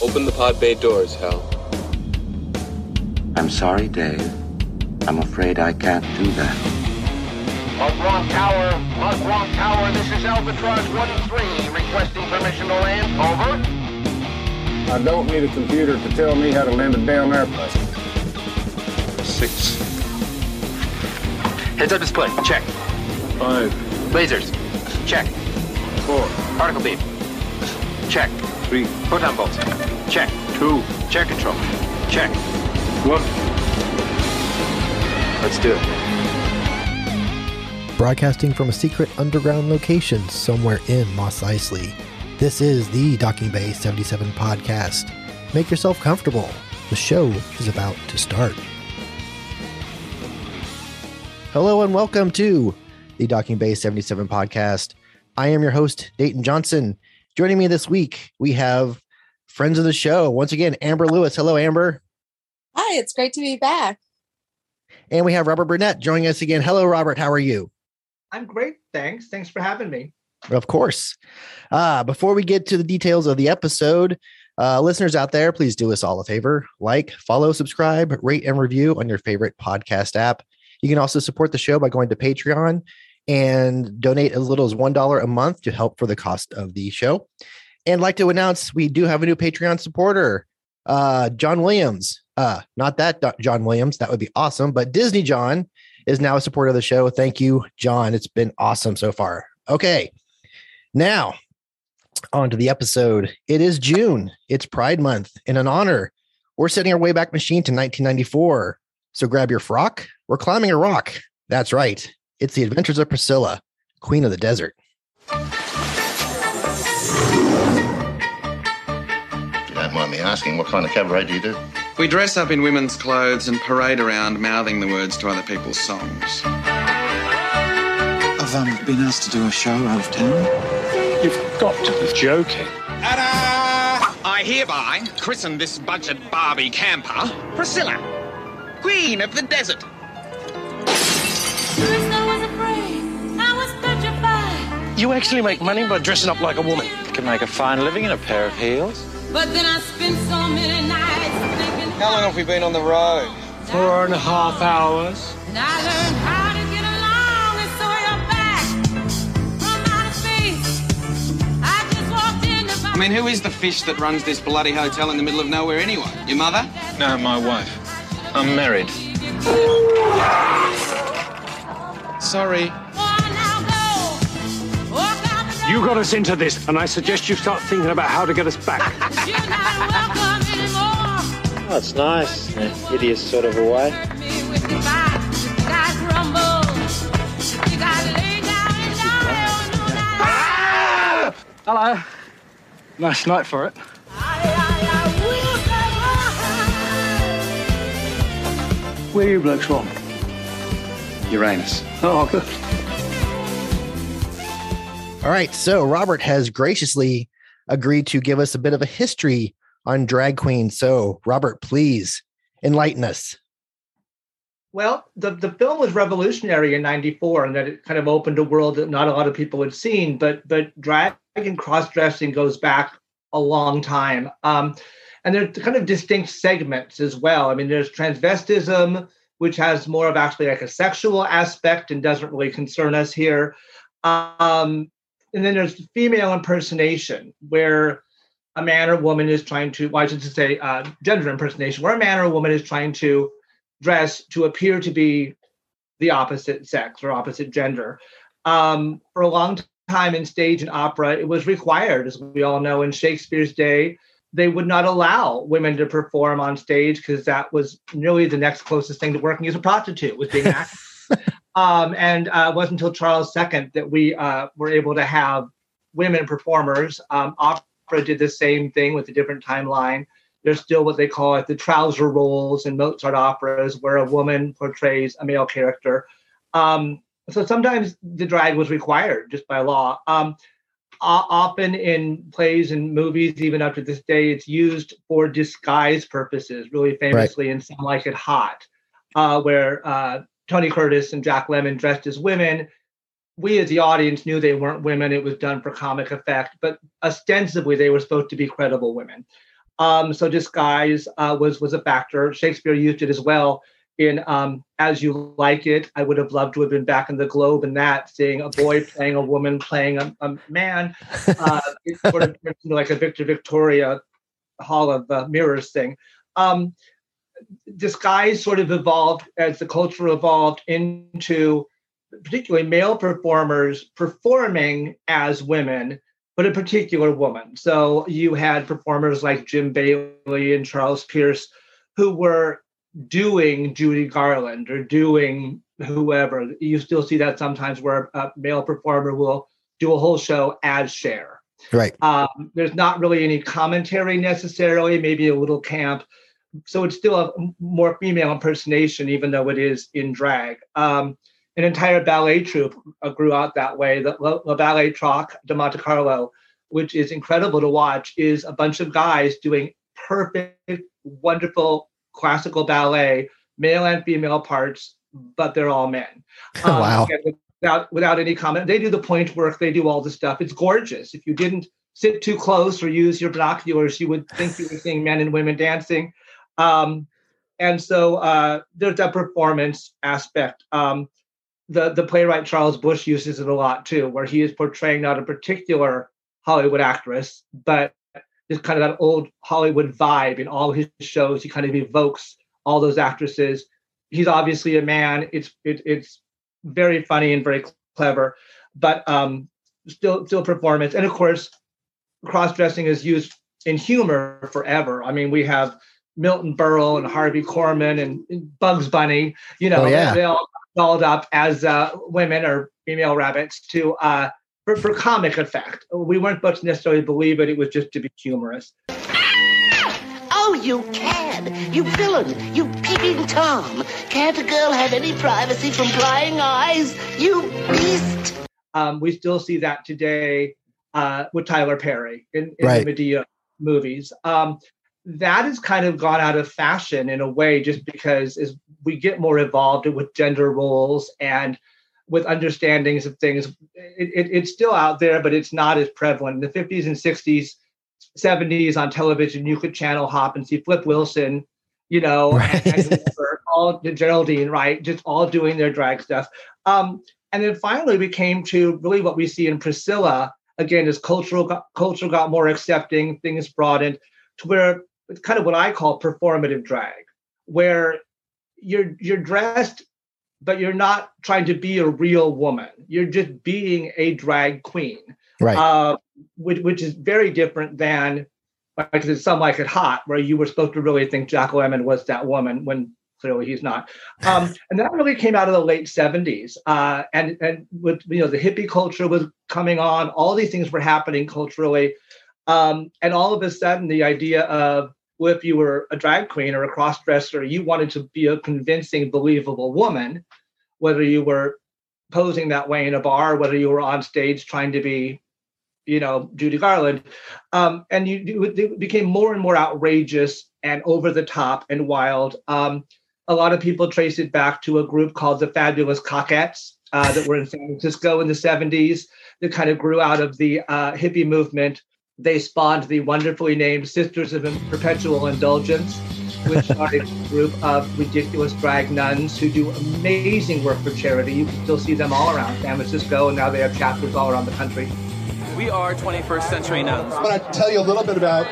Open the pod bay doors, Hal. I'm sorry, Dave. I'm afraid I can't do that. Mark Tower, Mark Tower, this is Albatross 1-3, requesting permission to land. Over. I don't need a computer to tell me how to land a damn airplane. Six. Heads up display, check. Five, Lasers, check. four, Particle beam, check. Three, Photon bolts, check. two, Chair control, check. one. Let's do it. broadcasting from a secret underground location somewhere in Mos Eisley. This is the Docking Bay 77 podcast. Make yourself comfortable. The show is about to start. Hello and welcome to the Docking Bay 77 podcast. I am your host, Dayton Johnson. Joining me this week, we have friends of the show. Once again, Amber Lewis. Hello, Amber. Hi, it's great to be back. And we have Robert Burnett joining us again. Hello, Robert. How are you? I'm great. Thanks. Thanks for having me. Of course. Uh, before we get to the details of the episode, uh, listeners out there, please do us all a favor like, follow, subscribe, rate, and review on your favorite podcast app. You can also support the show by going to Patreon and donate as little as $1 a month to help for the cost of the show. And like to announce, we do have a new Patreon supporter, uh, John Williams. Uh, not that John Williams, that would be awesome, but Disney John is now a supporter of the show. Thank you, John. It's been awesome so far. Okay. Now, on to the episode. It is June. It's Pride Month. In an honor, we're setting our way back machine to 1994. So grab your frock. We're climbing a rock. That's right. It's the adventures of Priscilla, Queen of the Desert. If you don't mind me asking, what kind of cabaret do you do? We dress up in women's clothes and parade around mouthing the words to other people's songs. I've um, been asked to do a show out of town. You've got to be joking. Ta-da! I hereby christen this budget Barbie camper Priscilla, Queen of the Desert. You actually make money by dressing up like a woman. You can make a fine living in a pair of heels. But then I spent so many nights thinking How long have we been on the road? Four and a half hours. and I learned how to get along and so you're back from outer space. I just walked in to I mean, who is the fish that runs this bloody hotel in the middle of nowhere anyway? Your mother? No, my wife. I'm married. Sorry. You got us into this, and I suggest you start thinking about how to get us back. Oh, it's nice. In a hideous sort of a way. Ah! Hello. Nice night for it. Where are you blokes from? Uranus. Oh, good. All right. So Robert has graciously agreed to give us a bit of a history on drag queens. So, Robert, please enlighten us. Well, the, the film was revolutionary in 94 and that it kind of opened a world that not a lot of people had seen, but but drag and cross-dressing goes back a long time. Um, and there's kind of distinct segments as well. I mean, there's transvestism, which has more of actually like a sexual aspect and doesn't really concern us here. Um, and then there's female impersonation, where a man or woman is trying to, why well, I should say uh, gender impersonation, where a man or a woman is trying to dress to appear to be the opposite sex or opposite gender. Um, for a long time in stage and opera, it was required, as we all know, in Shakespeare's day, they would not allow women to perform on stage because that was nearly the next closest thing to working as a prostitute was being an actress. Um, and uh, it wasn't until Charles II that we uh, were able to have women performers. Um, opera did the same thing with a different timeline. There's still what they call it the trouser roles in Mozart operas, where a woman portrays a male character. Um, so sometimes the drag was required just by law. Um, often in plays and movies, even up to this day, it's used for disguise purposes. Really famously in Some Like It Hot, uh, where uh, Tony Curtis and Jack Lemmon dressed as women. We, as the audience, knew they weren't women. It was done for comic effect, but ostensibly they were supposed to be credible women. Um, so disguise uh, was was a factor. Shakespeare used it as well in um, As You Like It. I would have loved to have been back in the Globe in that, seeing a boy playing a woman playing a, a man. Uh, it sort of like a Victor Victoria Hall of uh, Mirrors thing. Um, disguise sort of evolved as the culture evolved into particularly male performers performing as women, but a particular woman. So you had performers like Jim Bailey and Charles Pierce who were doing Judy Garland or doing whoever. You still see that sometimes where a male performer will do a whole show as Cher. Right. Um, there's not really any commentary necessarily, maybe a little camp. So it's still a more female impersonation, even though it is in drag. Um, an entire ballet troupe uh, grew out that way. The Ballet Troc de Monte Carlo, which is incredible to watch, is a bunch of guys doing perfect, wonderful classical ballet, male and female parts, but they're all men. Um, Wow. Without, without any comment, they do the point work. They do all the stuff. It's gorgeous. If you didn't sit too close or use your binoculars, you would think you were seeing men and women dancing. Um, and so uh, there's that performance aspect. Um, the the playwright Charles Busch uses it a lot too, where he is portraying not a particular Hollywood actress, but just kind of that old Hollywood vibe in all his shows. He kind of evokes all those actresses. He's obviously a man. It's it, it's very funny and very clever, but um, still still performance. And of course, cross dressing is used in humor forever. I mean, we have Milton Berle and Harvey Korman and Bugs Bunny. You know, Oh, yeah. they all dolled up as uh, women or female rabbits to uh, for, for comic effect. We weren't supposed to necessarily believe it; it was just to be humorous. Oh, you cad! You villain! You peeping Tom! Can't a girl have any privacy from prying eyes? You beast! Um, we still see that today uh, with Tyler Perry in, in Right. the Madea movies. Um, that has kind of gone out of fashion in a way, just because as we get more involved with gender roles and with understandings of things, it, it, it's still out there, but it's not as prevalent. In the 50s and 60s, 70s on television, you could channel hop and see Flip Wilson, you know, and- and all the Geraldine, right? Just all doing their drag stuff. Um, and then finally, we came to really what we see in Priscilla again as cultural culture got more accepting, things broadened to where it's kind of what I call performative drag, where you're you're dressed, but you're not trying to be a real woman. You're just being a drag queen, Right. uh, which which is very different than like it's some like it hot, where you were supposed to really think Jack Lemmon was that woman when clearly he's not. Um, and that really came out of the late 70s. Uh, and and with you know the hippie culture was coming on, all these things were happening culturally. Um, and all of a sudden the idea of well, if you were a drag queen or a cross dresser, you wanted to be a convincing, believable woman, whether you were posing that way in a bar, whether you were on stage trying to be, you know, Judy Garland, um, and you, it became more and more outrageous and over the top and wild. Um, a lot of people trace it back to a group called the Fabulous Cockettes uh, that were in San Francisco in the 70s that kind of grew out of the uh, hippie movement. They spawned the wonderfully named Sisters of Perpetual Indulgence, which are a group of ridiculous drag nuns who do amazing work for charity. You can still see them all around San Francisco, and now they have chapters all around the country. We are 21st century nuns. I'm going to tell you a little bit about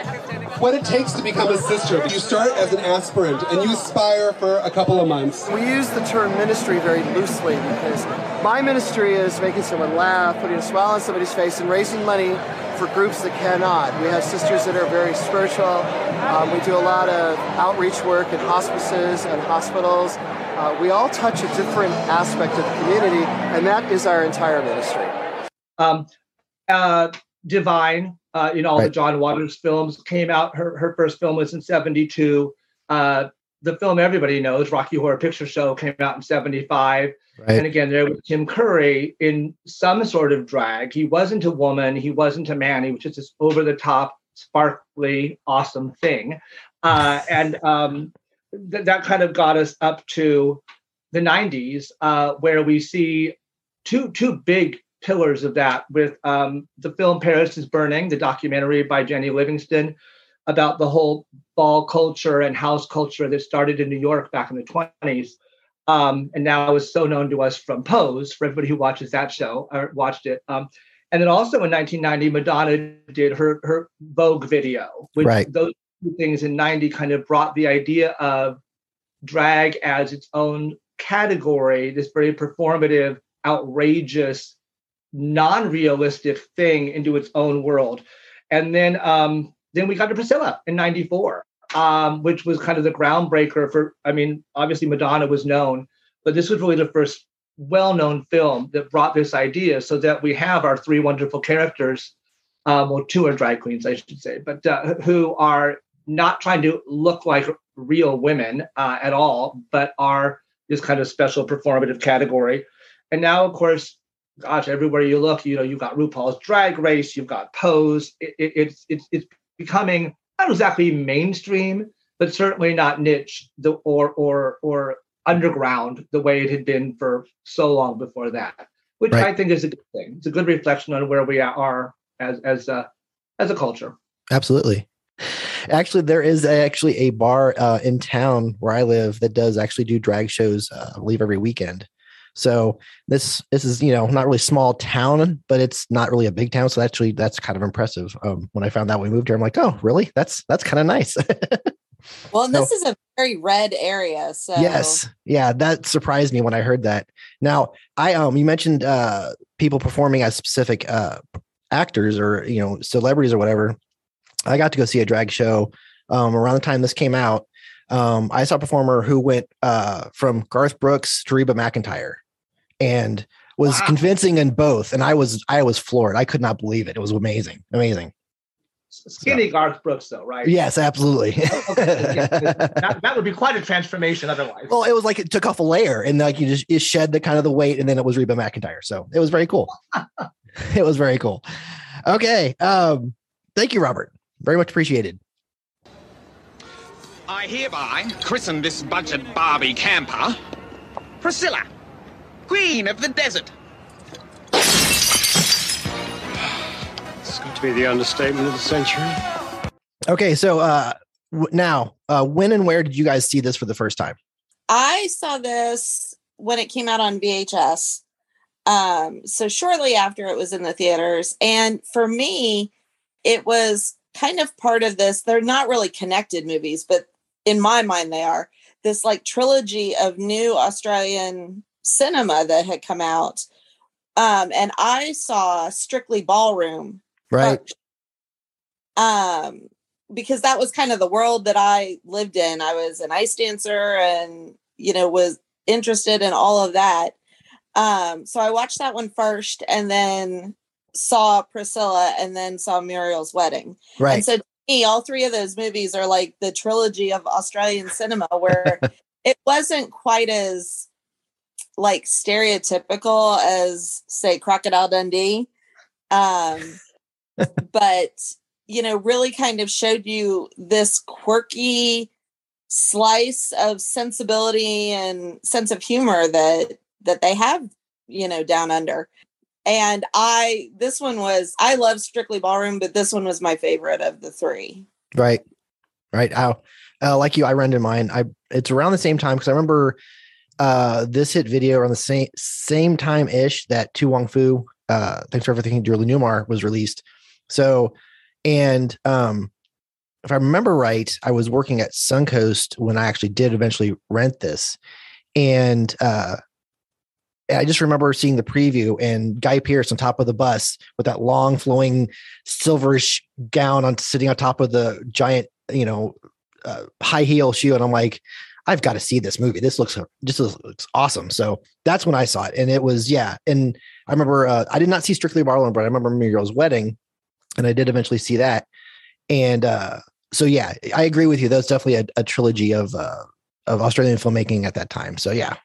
what it takes to become a sister. You start as an aspirant and you aspire for a couple of months. We use the term ministry very loosely because my ministry is making someone laugh, putting a smile on somebody's face, and raising money for groups that cannot. We have sisters that are very spiritual. Um, we do a lot of outreach work in hospices and hospitals. Uh, we all touch a different aspect of the community, and that is our entire ministry. Um, uh, Divine, uh, in all the John Waters films, came out. Her her first film was in '72. The film everybody knows, Rocky Horror Picture Show, came out in '75. Right. And again, there was Tim Curry in some sort of drag. He wasn't a woman. He wasn't a man. He was just this over the top, sparkly, awesome thing. Uh, and um, th- that kind of got us up to the 90s, uh, where we see two two big pillars of that with um, the film Paris is Burning, the documentary by Jennie Livingston, about the whole ball culture and house culture that started in New York back in the 20s. Um, and now is so known to us from Pose for everybody who watches that show or watched it. Um, and then also in 1990, Madonna did her her Vogue video, which Right. those two things in 90 kind of brought the idea of drag as its own category, this very performative, outrageous, non-realistic thing into its own world. And then um, then we got to Priscilla in 94, um, which was kind of the groundbreaker for, I mean, obviously Madonna was known, but this was really the first well-known film that brought this idea so that we have our three wonderful characters, um, well, two are drag queens, I should say, but uh, who are not trying to look like real women uh, at all, but are this kind of special performative category. And now, of course, gosh, everywhere you look, you know, you've got RuPaul's Drag Race, you've got Pose. It, it, it's it's it's becoming not exactly mainstream, but certainly not niche the, or or or underground the way it had been for so long before that, which Right. I think is a good thing. It's a good reflection on where we are as as a as a culture. Absolutely. Actually, there is actually a bar uh, in town where I live that does actually do drag shows. Uh, I believe every weekend. So this this is you know not really small town, but it's not really a big town. So actually, that's kind of impressive. Um, when I found out we moved here, I'm like, oh, really? That's that's kind of nice. Well, and So- this is a very red area, so Yes. Yeah, that surprised me when I heard that. Now, I um you mentioned uh people performing as specific uh actors or you know celebrities or whatever. I got to go see a drag show um around the time this came out. Um I saw a performer who went uh from Garth Brooks to Reba McEntire and was convincing in both and I was I was floored. I could not believe it. It was amazing. Amazing. Skinny Garth Brooks, though, right? Yes, absolutely. that, that would be quite a transformation otherwise. Well, it was like it took off a layer and like you just it shed the kind of the weight and then it was Reba McEntire. So it was very cool. it was very cool. Okay. Um, thank you, Robert. Very much appreciated. I hereby christen this budget Barbie camper Priscilla, Queen of the Desert. It's got to be the understatement of the century. Okay, so uh w- now uh when and where did you guys see this for the first time? I saw this when it came out on VHS. Um, so shortly after it was in the theaters. And for me, it was kind of part of this. They're not really connected movies, but in my mind, they are this like trilogy of new Australian cinema that had come out. Um, and I saw Strictly Ballroom Right. um because that was kind of the world that I lived in. I was an ice dancer and you know was interested in all of that. Um so I watched that one first and then saw Priscilla and then saw Muriel's wedding. Right. And so to me all three of those movies are like the trilogy of Australian cinema where it wasn't quite as like stereotypical as say Crocodile Dundee. Um but you know really kind of showed you this quirky slice of sensibility and sense of humor that that they have you know down under and i this one was i love strictly ballroom but this one was my favorite of the three Right. Right. Oh, uh, like you, I rented mine. I it's around the same time because I remember uh this hit video around the same same time ish that To Wong Foo, uh, thanks for everything, Julie Newmar was released. So, and um, if I remember right, I was working at Suncoast when I actually did eventually rent this, and uh, I just remember seeing the preview and Guy Pearce on top of the bus with that long flowing silverish gown on sitting on top of the giant, you know, uh, high heel shoe, and I'm like, I've got to see this movie. This looks just looks awesome. So that's when I saw it, and it was yeah. And I remember uh, I did not see Strictly Ballroom, but I remember Muriel's wedding, and I did eventually see that. And uh, so yeah, I agree with you. That's definitely a, a trilogy of uh, of Australian filmmaking at that time. So yeah.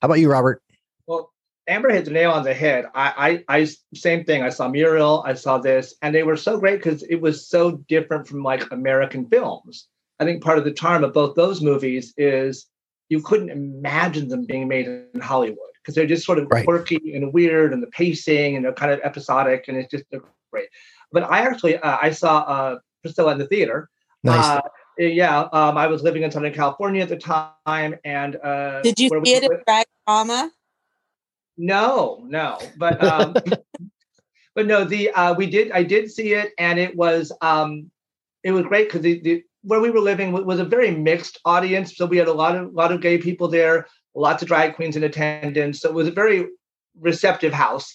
How about you, Robert? Well, Amber hit the nail on the head. I, I, I, same thing. I saw Muriel. I saw this, and they were so great because it was so different from like American films. I think part of the charm of both those movies is you couldn't imagine them being made in Hollywood because they're just sort of Right. quirky and weird, and the pacing and they're kind of episodic, and it's just they're great. But I actually uh, I saw uh, Priscilla in the theater. Nice. Uh, yeah, um, I was living in Southern California at the time, and uh, Did you see it in drag drama? No, no, but um, but no, the uh, we did. I did see it, and it was um, it was great because the, the where we were living wa- was a very mixed audience. So we had a lot of lot of gay people there, lots of drag queens in attendance. So it was a very receptive house.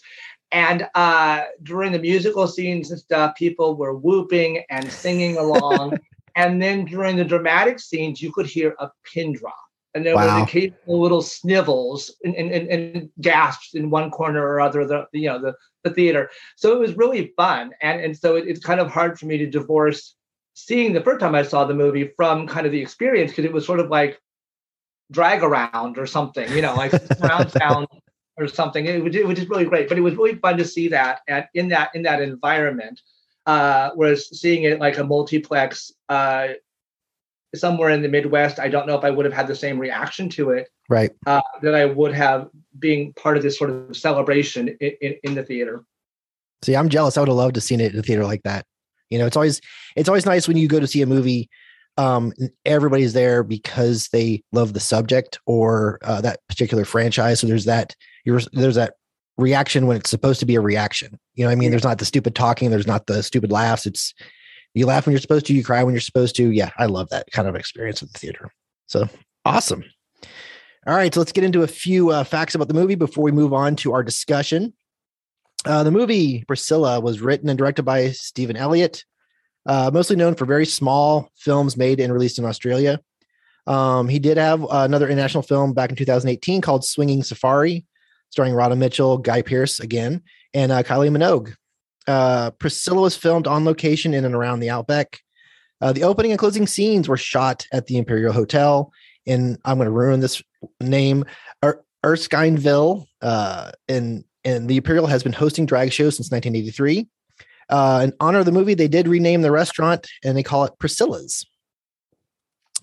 And uh, during the musical scenes and stuff, people were whooping and singing along. and then during the dramatic scenes, you could hear a pin drop. And there Wow. were occasional little snivels and, and, and, and gasps in one corner or other of the you know the, the theater. So it was really fun. And and so it, it's kind of hard for me to divorce seeing the first time I saw the movie from kind of the experience because it was sort of like drag around or something, you know, like surround sound or something. It was, it was just really great. But it was really fun to see that and in that in that environment. Uh, whereas seeing it like a multiplex uh, somewhere in the Midwest, I don't know if I would have had the same reaction to it Right. uh, that I would have being part of this sort of celebration in, in, in the theater. See, I'm jealous. I would have loved to seen it in a theater like that. You know, it's always it's always nice when you go to see a movie, um, everybody's there because they love the subject or uh, that particular franchise. So there's that you're there's that reaction when it's supposed to be a reaction. You know, what I mean, there's not the stupid talking, there's not the stupid laughs. It's you laugh when you're supposed to, you cry when you're supposed to. Yeah, I love that kind of experience at the theater. So awesome. All right, so let's get into a few uh, facts about the movie before we move on to our discussion. Uh, the movie Priscilla was written and directed by Stephan Elliott, uh, mostly known for very small films made and released in Australia. Um, he did have another international film back in 2018 called Swinging Safari, starring Radha Mitchell, Guy Pearce again, and uh, Kylie Minogue. Uh, Priscilla was filmed on location in and around the Outback. Uh, the opening and closing scenes were shot at the Imperial Hotel in, I'm going to ruin this name, er- Erskineville. Uh, and, the Imperial has been hosting drag shows since 1983. Uh, in honor of the movie, they did rename the restaurant and they call it Priscilla's.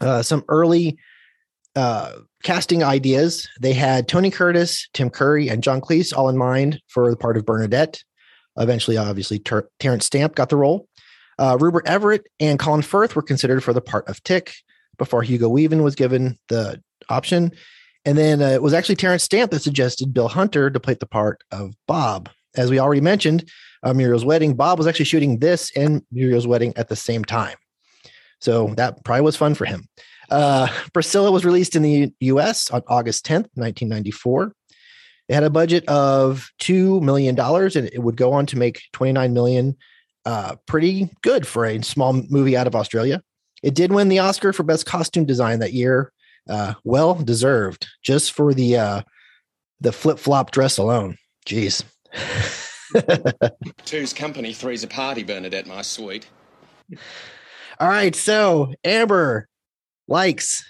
Uh, some early uh, casting ideas. They had Tony Curtis, Tim Curry, and John Cleese all in mind for the part of Bernadette. Eventually, obviously, Ter- Terence Stamp got the role. Uh, Rupert Everett and Colin Firth were considered for the part of Tick before Hugo Weaving was given the option. And then uh, it was actually Terence Stamp that suggested Bill Hunter to play the part of Bob. As we already mentioned, uh, Muriel's wedding, Bob was actually shooting this and Muriel's wedding at the same time. So that probably was fun for him. Uh, Priscilla was released in the US on August 10th, 1994. It had a budget of $2 million and it would go on to make 29 million. Uh, pretty good for a small movie out of Australia. It did win the Oscar for best costume design that year. Uh, well deserved just for the uh, the flip flop dress alone. Jeez. Two's company, three's a party, Bernadette, my sweet. All right, so Amber likes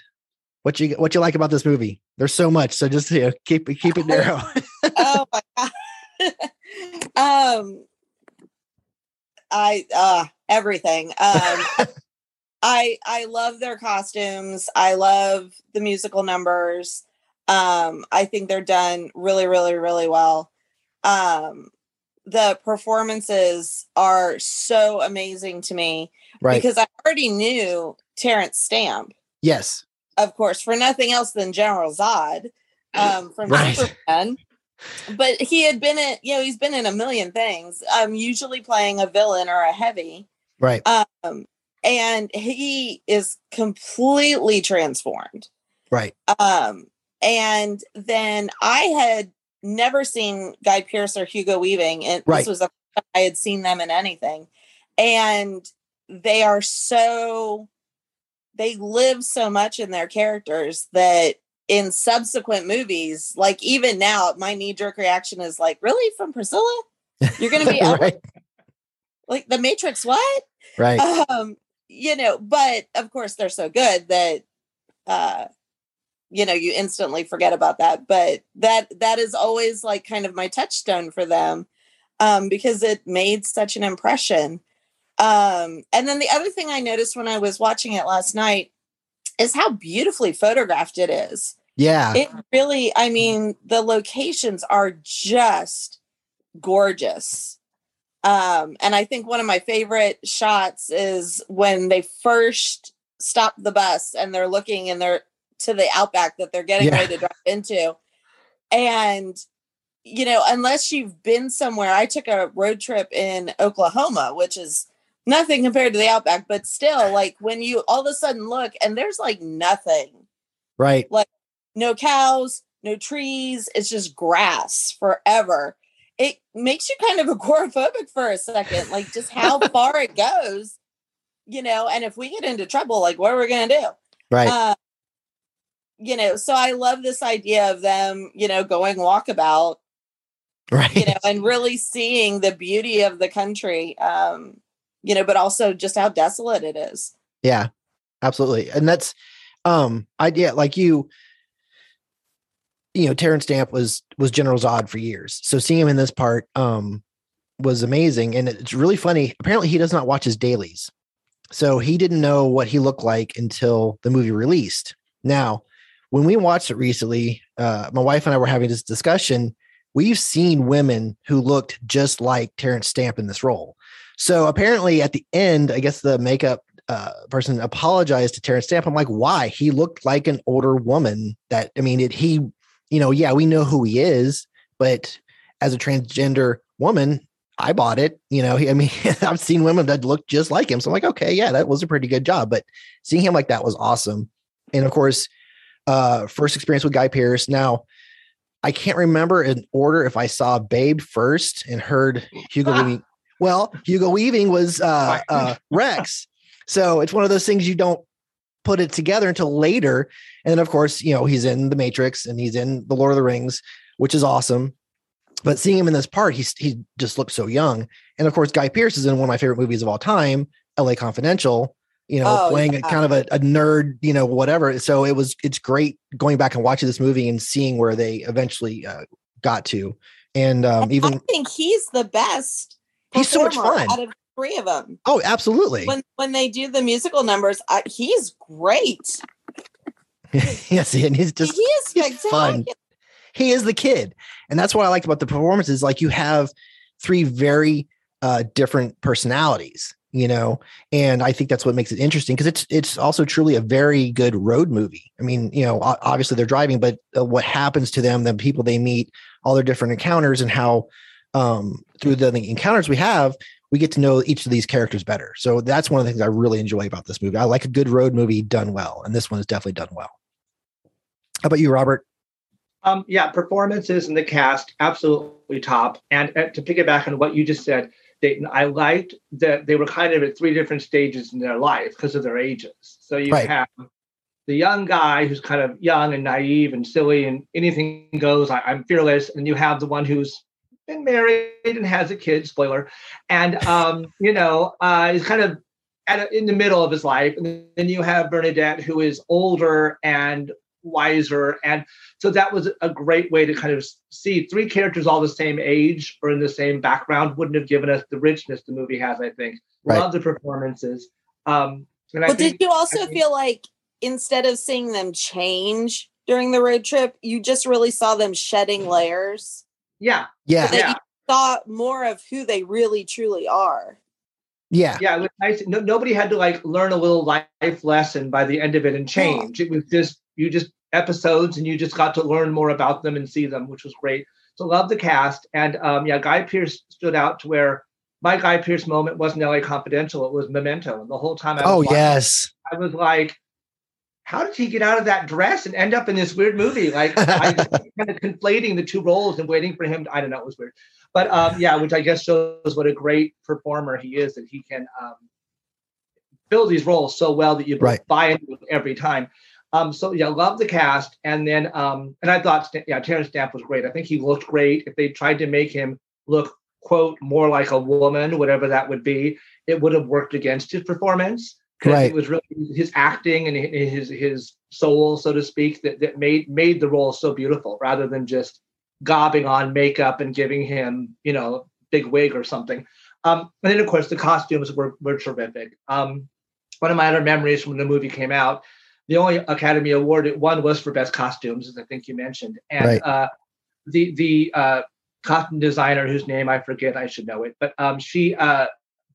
what you what you like about this movie. There's so much, so just you know, keep it keep it narrow. oh my god. um I uh everything. Um I I love their costumes. I love the musical numbers. Um I think they're done really really really well. Um the performances are so amazing to me Right. because I already knew Terence Stamp yes. of course, for nothing else than General Zod um, from Right. Superman. But he had been in, you know, he's been in a million things. Um, usually playing a villain or a heavy. Right. Um, and he is completely transformed. Right. Um, and then I had never seen Guy Pearce or Hugo Weaving, and Right. this was a I had seen them in anything, and they are so they live so much in their characters that in subsequent movies, like even now, my knee jerk reaction is like, "Really, from Priscilla? You're going to be right. like the Matrix? What? Right. um you know but of course they're so good that uh you know you instantly forget about that but that that is always like kind of my touchstone for them um because it made such an impression. Um and then the other thing i noticed when i was watching it last night is how beautifully photographed it is. Yeah. it really i mean the locations are just gorgeous Um, and I think one of my favorite shots is when they first stop the bus and they're looking and they're to the outback that they're getting Yeah. ready to drive into. And you know, unless you've been somewhere, I took a road trip in Oklahoma, which is nothing compared to the outback, but still, like when you all of a sudden look and there's like nothing, Right. like no cows, no trees, it's just grass forever. It makes you kind of agoraphobic for a second, like just how far it goes, you know. And if we get into trouble, like what are we gonna do? Right. Uh, you know, so I love this idea of them, you know, going walkabout, right. you know, and really seeing the beauty of the country, um, you know, but also just how desolate it is. Yeah, absolutely. And that's um I yeah, like you you know, Terence Stamp was was General Zod for years. So seeing him in this part um was amazing. And it's really funny. Apparently he does not watch his dailies. So he didn't know what he looked like until the movie released. Now, when we watched it recently, uh, my wife and I were having this discussion. We've seen women who looked just like Terence Stamp in this role. So apparently, at the end, I guess the makeup uh, person apologized to Terrence Stamp. I'm like, why? He looked like an older woman. That I mean, it, he, you know, yeah, we know who he is, but as a transgender woman, I bought it. You know, I mean, I've seen women that look just like him. So I'm like, okay, yeah, that was a pretty good job. But seeing him like that was awesome. And of course, uh, first experience with Guy Pearce. Now, I can't remember in order if I saw Babe first and heard Hugo Weaving. Well, Hugo Weaving was uh, uh, Rex. So it's one of those things you don't put it together until later. And then, of course, you know, he's in The Matrix and he's in The Lord of the Rings, which is awesome. But seeing him in this part, he's he just looks so young. And of course, Guy Pearce is in one of my favorite movies of all time, LA Confidential, you know, Oh, playing a kind of a, a nerd, you know, whatever. So it was it's great going back and watching this movie and seeing where they eventually uh, got to. And um, even I think he's the best. He's so much fun. out of three of them. oh, absolutely. When when they do the musical numbers, I, he's great. yes, and he's just he is he's fun. He is the kid, and that's what I liked about the performances. Like you have three very uh, different personalities, you know, and I think that's what makes it interesting because it's it's also truly a very good road movie. I mean, you know, obviously they're driving, but uh, what happens to them, the people they meet, all their different encounters, and how um, through the, the encounters we have, we get to know each of these characters better. So that's one of the things I really enjoy about this movie. I like a good road movie done well, and this one is definitely done well. How about you, Robert? Um, yeah, performances and the cast absolutely top. And uh, to piggyback on what you just said, Dayton, I liked that they were kind of at three different stages in their life because of their ages. So you Right. have the young guy who's kind of young and naive and silly and anything goes. I, I'm fearless, and you have the one who's been married and has a kid. Spoiler, and um, you know, uh, is kind of at a, in the middle of his life. And then you have Bernadette, who is older and wiser, and so that was a great way to kind of see three characters all the same age or in the same background wouldn't have given us the richness the movie has. I think. Right. Love the performances. Um, and I Well, think, did you also think- feel like instead of seeing them change during the road trip, you just really saw them shedding layers? Yeah. Yeah. That you saw more of who they really truly are. Yeah. Yeah, it was nice. No, nobody had to like learn a little life lesson by the end of it and change. It was just you just episodes and you just got to learn more about them and see them, which was great. So love the cast. And um, yeah, Guy Pearce stood out to where my Guy Pearce moment wasn't LA Confidential, it was Memento. And the whole time I was Oh watching, yes. I was like, how did he get out of that dress and end up in this weird movie? Like I kind of conflating the two roles and waiting for him. To, I don't know, it was weird. But um, yeah, which I guess shows what a great performer he is that he can um, fill these roles so well that you Right. buy into it every time. Um, so yeah, love the cast, and then um, and I thought yeah, Terence Stamp was great. I think he looked great. If they tried to make him look quote more like a woman, whatever that would be, it would have worked against his performance because Right. it was really his acting and his his soul, so to speak, that, that made made the role so beautiful, rather than just gobbing on makeup and giving him you know big wig or something. Um, and then of course the costumes were were terrific. Um, one of my other memories when the movie came out, the only Academy Award it won was for best costumes, as I think you mentioned, and Right. uh, the the uh, costume designer whose name I forget. I should know it, but um, she uh,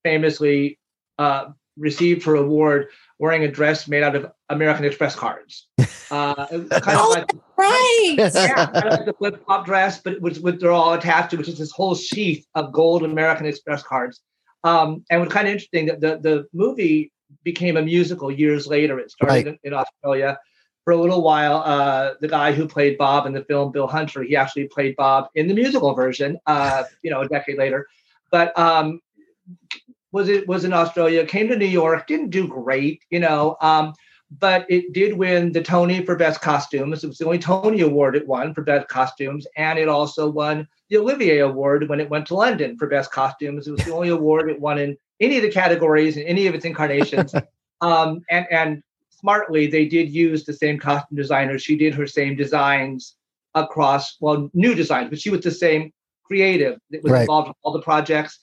famously uh, received her award wearing a dress made out of American Express cards. Uh, it was kind of like right. yeah, kind of like the flip flop dress, but it was with they're all attached to, which is this whole sheath of gold American Express cards. Um, and it was kind of interesting that the the movie became a musical years later. It started Right. in, in Australia for a little while. Uh, the guy who played Bob in the film, Bill Hunter, he actually played Bob in the musical version. Uh, you know, a decade later, but um, was it was in Australia, came to New York, didn't do great, you know, um, but it did win the Tony for Best Costumes. It was the only Tony Award it won for Best Costumes, and it also won the Olivier Award when it went to London for Best Costumes. It was the only award it won in any of the categories in any of its incarnations. um, and and smartly, they did use the same costume designer. She did her same designs across, well, new designs, but she was the same creative that was Right. involved in all the projects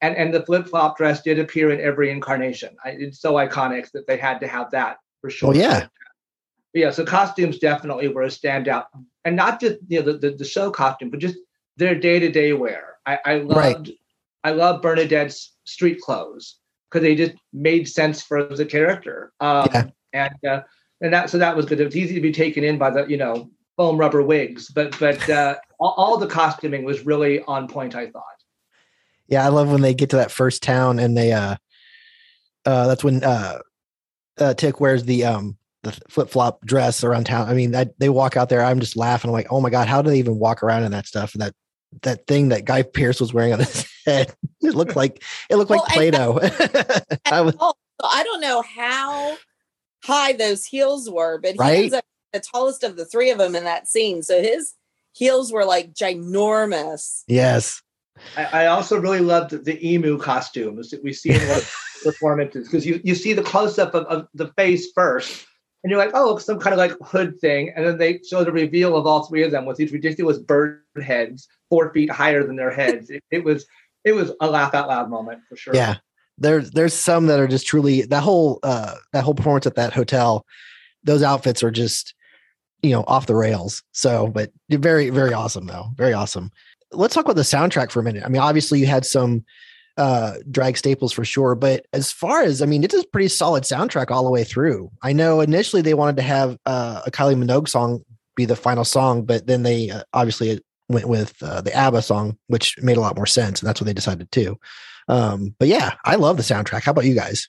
and and the flip flop dress did appear in every incarnation. I, it's so iconic that they had to have that for sure. Oh yeah. But yeah. So costumes definitely were a standout, and not just you know the the, the show costume, but just their day to day wear. I, I loved Right. I love Bernadette's street clothes because they just made sense for the character. Um, Yeah. And uh, and that so that was good. It was easy to be taken in by the you know foam rubber wigs, but but uh, all, all the costuming was really on point. I thought. Yeah, I love when they get to that first town and they uh uh that's when uh uh Tick wears the um the flip flop dress around town. I mean, I, they walk out there. I'm just laughing. I'm like, oh my god, how do they even walk around in that stuff? And that that thing that Guy Pearce was wearing on his head, it looked like it looked like Well, I Play-Doh. I was, Oh, I don't know how high those heels were, but he Right? ends up the tallest of the three of them in that scene. So his heels were like ginormous. yes, I, I also really loved the, emu costumes that we see in a lot of performances because you, you see the close up of, of the face first, and you're like, oh, some kind of like hood thing, and then they show the reveal of all three of them with these ridiculous bird heads, four feet higher than their heads. It, it was it was a laugh out loud moment for sure. yeah. There's there's some that are just truly that whole uh that whole performance at that hotel. Those outfits are just you know off the rails. So, but very very awesome though. Very awesome. Let's talk about the soundtrack for a minute. I mean, obviously you had some uh drag staples for sure, but as far as I mean, it's a pretty solid soundtrack all the way through. I know initially they wanted to have uh, a Kylie Minogue song be the final song, but then they uh, obviously went with uh, the ABBA song, which made a lot more sense, and that's what they decided to. Um, but yeah, I love the soundtrack. How about you guys?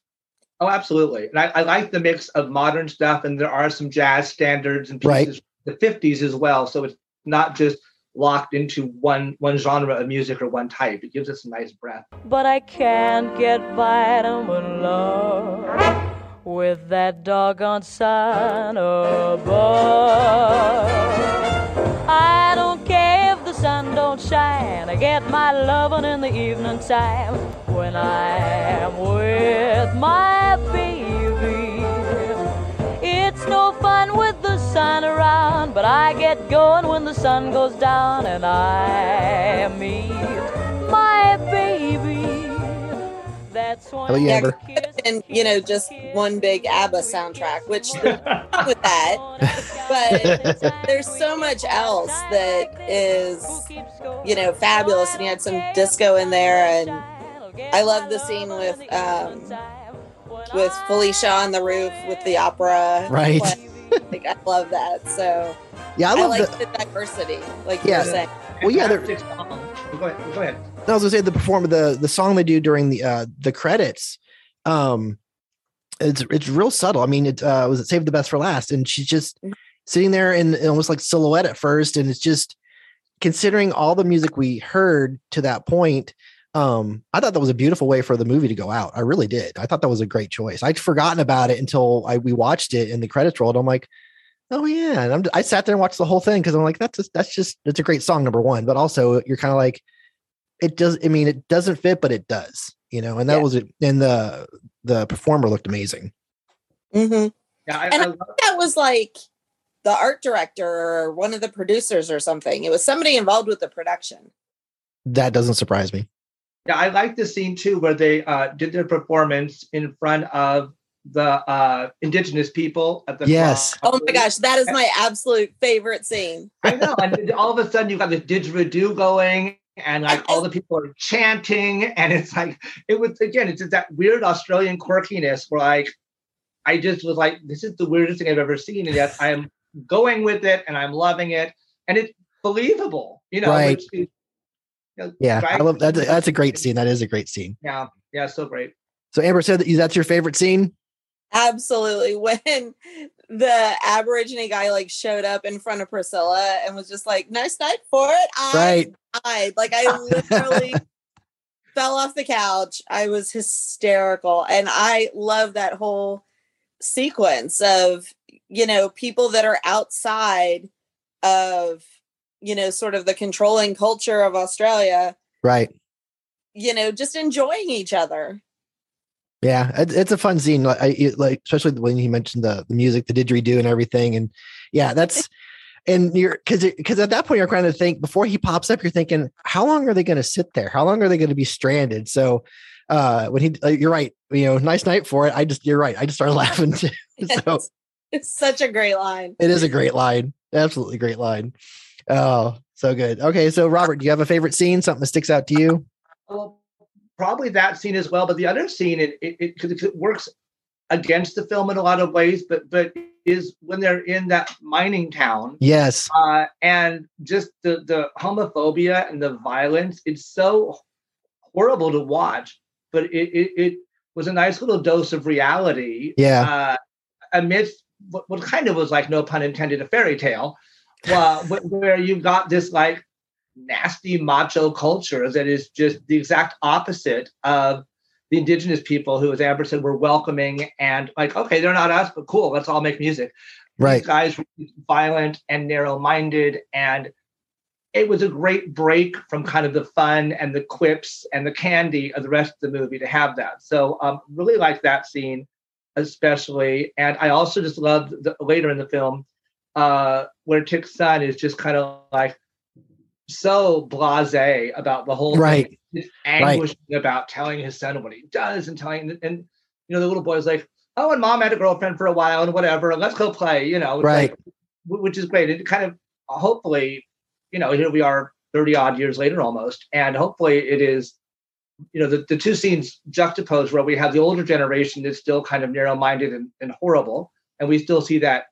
Oh, absolutely. And I, I like the mix of modern stuff, and there are some jazz standards and pieces from the 50s as well. So it's not just locked into one one genre of music or one type. It gives us a nice breath. But I can't get vitamin love with that doggone sun above. I don't care if the sun don't shine. I get my loving in the evening time when I am with my baby. It's no fun with the sun around, but I get going when the sun goes down and I meet my baby. That's How about you, Yeah, Amber? it could have been, you know, just one big ABBA soundtrack, which there's nothing with that. But there's so much else that is, you know, fabulous. And you had some disco in there, and I love the scene with um, with Felicia on the roof with the opera. Right. Like, I love that. So Yeah, I I, love like the- the, diversity, like Yeah. you were saying. Well, yeah, they're- Fantastic song. Go ahead. Go ahead. I was gonna say the perform the the song they do during the uh the credits. Um it's it's real subtle. I mean, it uh was it saved the Best for Last, and she's just sitting there in, in almost like silhouette at first, and it's just considering all the music we heard to that point. Um, I thought that was a beautiful way for the movie to go out. I really did. I thought that was a great choice. I'd forgotten about it until I we watched it and the credits rolled. I'm like, oh yeah, and I'm, I sat there and watched the whole thing because I'm like, that's just, that's just that's a great song, number one. But also, you're kind of like, it does. I mean, it doesn't fit, but it does. You know, and that Yeah. was it. And the the performer looked amazing. hmm Yeah, I, And I I think that was like the art director or one of the producers or something. It was somebody involved with the production. That doesn't surprise me. Yeah, I like the scene too where they uh, did their performance in front of the uh, indigenous people at the Yes. Oh my gosh, that is my absolute favorite scene. I know. And all of a sudden, you got the didgeridoo going, and like all the people are chanting, and it's like it was again. It's just that weird Australian quirkiness where like I just was like, this is the weirdest thing I've ever seen, and yet I am going with it, and I'm loving it, and it's believable. You know, Right. which is, you know, Yeah, I right? love that. That's a great scene. That is a great scene. Yeah, yeah, so great. So Amber said that that's your favorite scene. Absolutely. When the Aborigine guy like showed up in front of Priscilla and was just like, nice night for it. I Right. died. Like I literally fell off the couch. I was hysterical. And I love that whole sequence of, you know, people that are outside of, you know, sort of the controlling culture of Australia, Right. you know, just enjoying each other. Yeah, it's a fun scene. Like, I, like especially when he mentioned the the music, the didgeridoo, and everything. And yeah, that's and you're because because at that point you're kind of think before he pops up, you're thinking, how long are they going to sit there? How long are they going to be stranded? So uh when he, uh, you're right, you know, nice night for it. I just you're right. I just started laughing too. So It's such a great line. it is a great line, absolutely great line. Oh, so good. Okay, so Robert, do you have a favorite scene? Something that sticks out to you? Well, probably that scene as well. But the other scene, it it, it, 'cause it works against the film in a lot of ways, but but is when they're in that mining town. Yes. Uh, and just the the homophobia and the violence, it's so horrible to watch. But it it, it was a nice little dose of reality. Yeah. Uh, amidst what, what kind of was like no pun intended a fairy tale, wh- where you've got this like nasty macho culture that is just the exact opposite of the indigenous people who, as Amber said, were welcoming and like, okay, they're not us, but cool, let's all make music. Right. These guys were violent and narrow-minded, and it was a great break from kind of the fun and the quips and the candy of the rest of the movie to have that. So um, really like that scene, especially. And I also just loved the, later in the film uh, where Tick's son is just kind of like so blasé about the whole Right. thing. Just Right. about telling his son what he does and telling and you know the little boy's like, oh, and mom had a girlfriend for a while and whatever, and let's go play. You know, Right. like- which is great. It kind of hopefully, you know, here we are 30 odd years later almost, and hopefully it is, you know, the, the two scenes juxtaposed where we have the older generation that's still kind of narrow-minded and, and horrible, and we still see that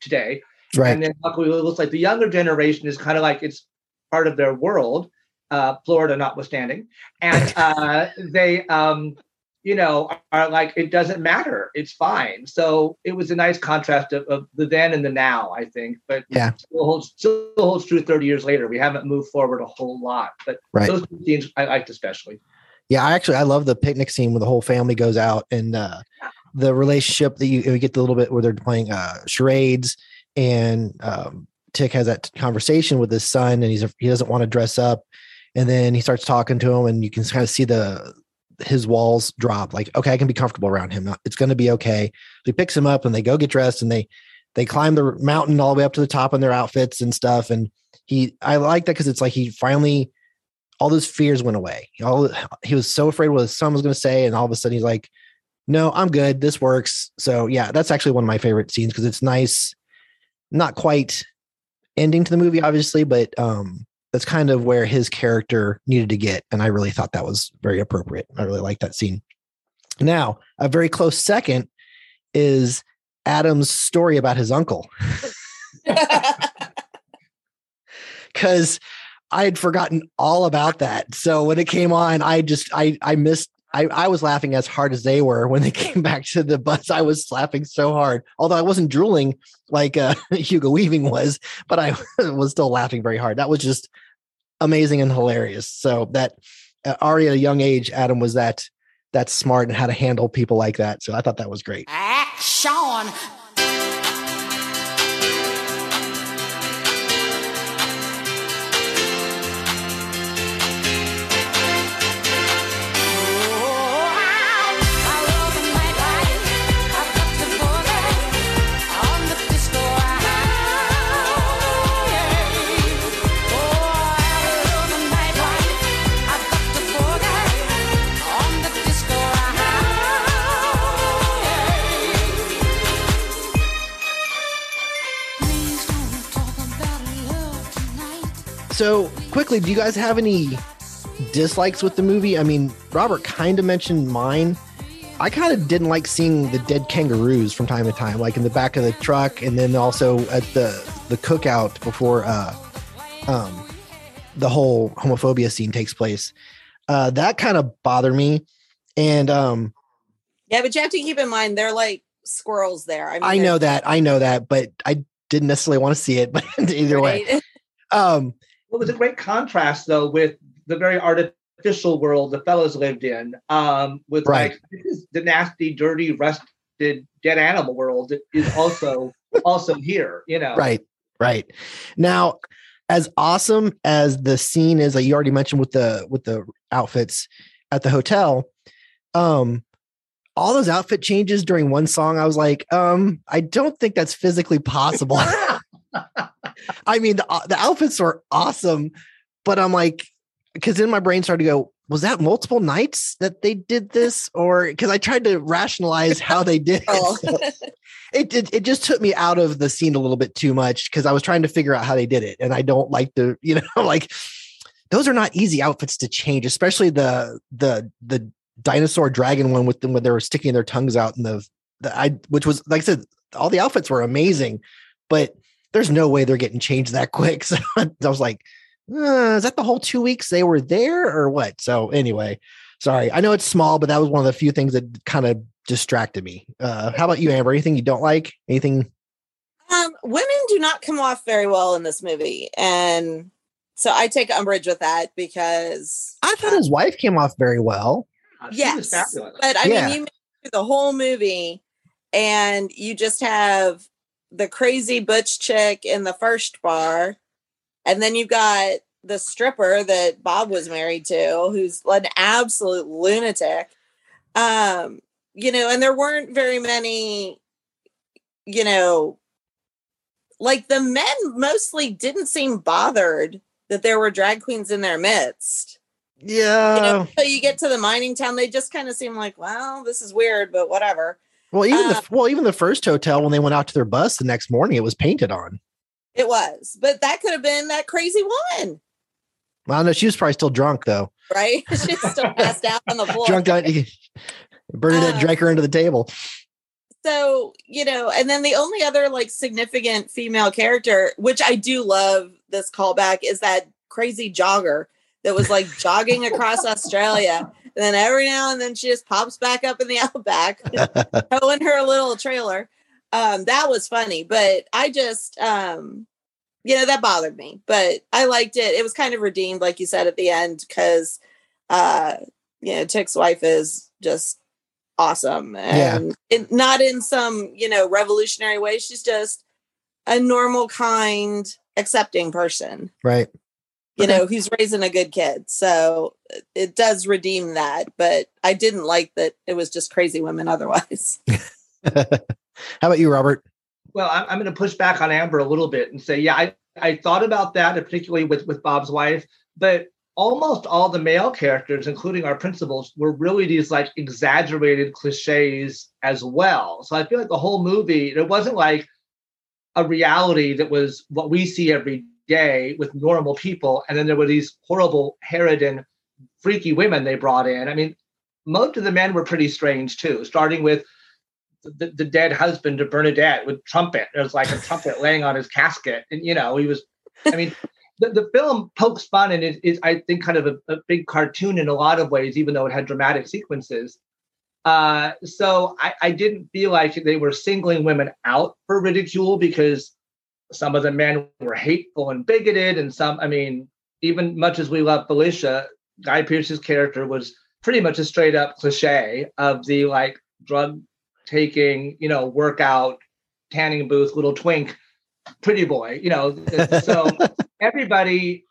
today. Right. And then luckily it looks like the younger generation is kind of like it's part of their world, uh, Florida notwithstanding. And uh, they um, you know, are like it doesn't matter. It's fine. So it was a nice contrast of, of the then and the now, I think. But Yeah. still holds still holds true 30 years later. We haven't moved forward a whole lot. But Right. those two scenes I liked especially. Yeah, I actually I love the picnic scene where the whole family goes out and uh, the relationship that you we get the little bit where they're playing uh, charades and um, Tick has that conversation with his son and he's he doesn't want to dress up and then he starts talking to him and you can kind of see the his walls drop like okay I can be comfortable around him it's going to be okay. So he picks him up and they go get dressed and they they climb the mountain all the way up to the top in their outfits and stuff and he I like that because it's like he finally all those fears went away. All he was so afraid what his son was going to say, and all of a sudden he's like, "No, I'm good. This works." So yeah, that's actually one of my favorite scenes because it's nice, not quite ending to the movie, obviously, but um, that's kind of where his character needed to get, and I really thought that was very appropriate. I really like that scene. Now, a very close second is Adam's story about his uncle. because I had forgotten all about that. So when it came on, I just I I missed. I, I was laughing as hard as they were when they came back to the bus. I was laughing so hard, although I wasn't drooling like uh, Hugo Weaving was, but I was still laughing very hard. That was just amazing and hilarious. So that uh, at a young age, Adam was that that smart and how to handle people like that. So I thought that was great. Action! So quickly, do you guys have any dislikes with the movie? I mean, Robert kind of mentioned mine. I kind of didn't like seeing the dead kangaroos from time to time, like in the back of the truck, and then also at the the cookout before uh, um, the whole homophobia scene takes place. Uh, that kind of bothered me, and um, Yeah, but you have to keep in mind they're like squirrels there. I, mean, I know that, I know that, but I didn't necessarily want to see it. But either way, Right? um, It was a great contrast, though, with the very artificial world the fellows lived in, um, with Right. like this is the nasty, dirty, rusted, dead animal world is also also here. You know, right, right. Now, as awesome as the scene is, like you already mentioned with the with the outfits at the hotel, um, all those outfit changes during one song, I was like, um, I don't think that's physically possible. I mean, the, uh, the outfits were awesome, but I'm like, because then my brain started to go, was that multiple nights that they did this, or because I tried to rationalize how they did Oh. it. So it, it it just took me out of the scene a little bit too much because I was trying to figure out how they did it, and I don't like to, you know, like those are not easy outfits to change, especially the the the dinosaur dragon one with them when they were sticking their tongues out in the the I which was like I said, all the outfits were amazing, but there's no way they're getting changed that quick. So I was like, uh, is that the whole two weeks they were there or what? So anyway, sorry. I know it's small, but that was one of the few things that kind of distracted me. Uh, how about you, Amber? Anything you don't like? Anything? Um, women do not come off very well in this movie, and so I take umbrage with that because I thought his wife came off very well. yes, but I Yeah. mean, you make it through the whole movie, and you just have the crazy butch chick in the first bar, and then you got the stripper that Bob was married to, who's an absolute lunatic. Um, you know, and there weren't very many, you know, like the men mostly didn't seem bothered that there were drag queens in their midst. Yeah. You know, so you get to the mining town, they just kind of seem like, well, this is weird, but whatever. Well, even Uh, the well, even the first hotel when they went out to their bus the next morning, it was painted on. It was, but that could have been that crazy woman, Well, know she was probably still drunk though. right? She's still passed out on the floor. Drunk down. Bernadette Uh, drank her into the table. so you know and then the only other like significant female character which i do love this callback is that crazy jogger that was like jogging across australia and then every now and then she just pops back up in the outback towing her little trailer um that was funny but i just um you know that bothered me but i liked it it was kind of redeemed like you said at the end because uh you know tick's wife is just awesome Yeah. and it, not in some you know revolutionary way she's just a normal kind accepting person Right. You know he's raising a good kid so it- it does redeem that but i didn't like that it was just crazy women otherwise How about you, Robert? Well, I'm, I'm going to push back on Amber a little bit and say, yeah, I, I thought about that, and particularly with, with Bob's wife, but almost all the male characters, including our principals, were really these like exaggerated cliches as well. So I feel like the whole movie, it wasn't like a reality that was what we see every day with normal people. And then there were these horrible Herodin freaky women they brought in. I mean, most of the men were pretty strange too, starting with the, the dead husband of Bernadette with trumpet. There's like a trumpet laying on his casket. And, you know, he was, I mean, the, the film pokes fun and is, is I think, kind of a, a big cartoon in a lot of ways, even though it had dramatic sequences. Uh, so I, I didn't feel like they were singling women out for ridicule because some of the men were hateful and bigoted, and some, I mean, even much as we love Felicia, Guy Pearce's character was pretty much a straight up cliche of the like drug taking, you know, workout, tanning booth, little twink, pretty boy, you know. So everybody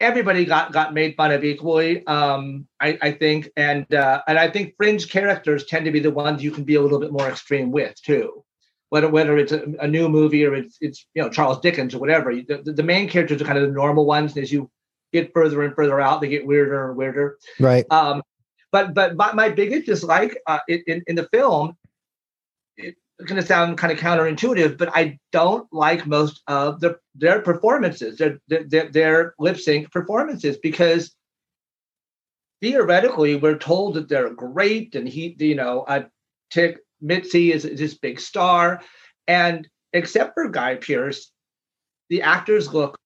everybody got got made fun of equally um i i think and uh and i think fringe characters tend to be the ones you can be a little bit more extreme with too whether whether it's a, a new movie or it's it's you know charles dickens or whatever the, the, the main characters are kind of the normal ones and as you get further and further out they get weirder and weirder Right. um but but my, my biggest dislike uh, in, in in the film it's going to sound kind of counterintuitive, but I don't like most of the, their performances, their, their, their lip sync performances, because theoretically we're told that they're great and he, you know, uh, Tick Mitzi is, is this big star. And except for Guy Pearce, the actors look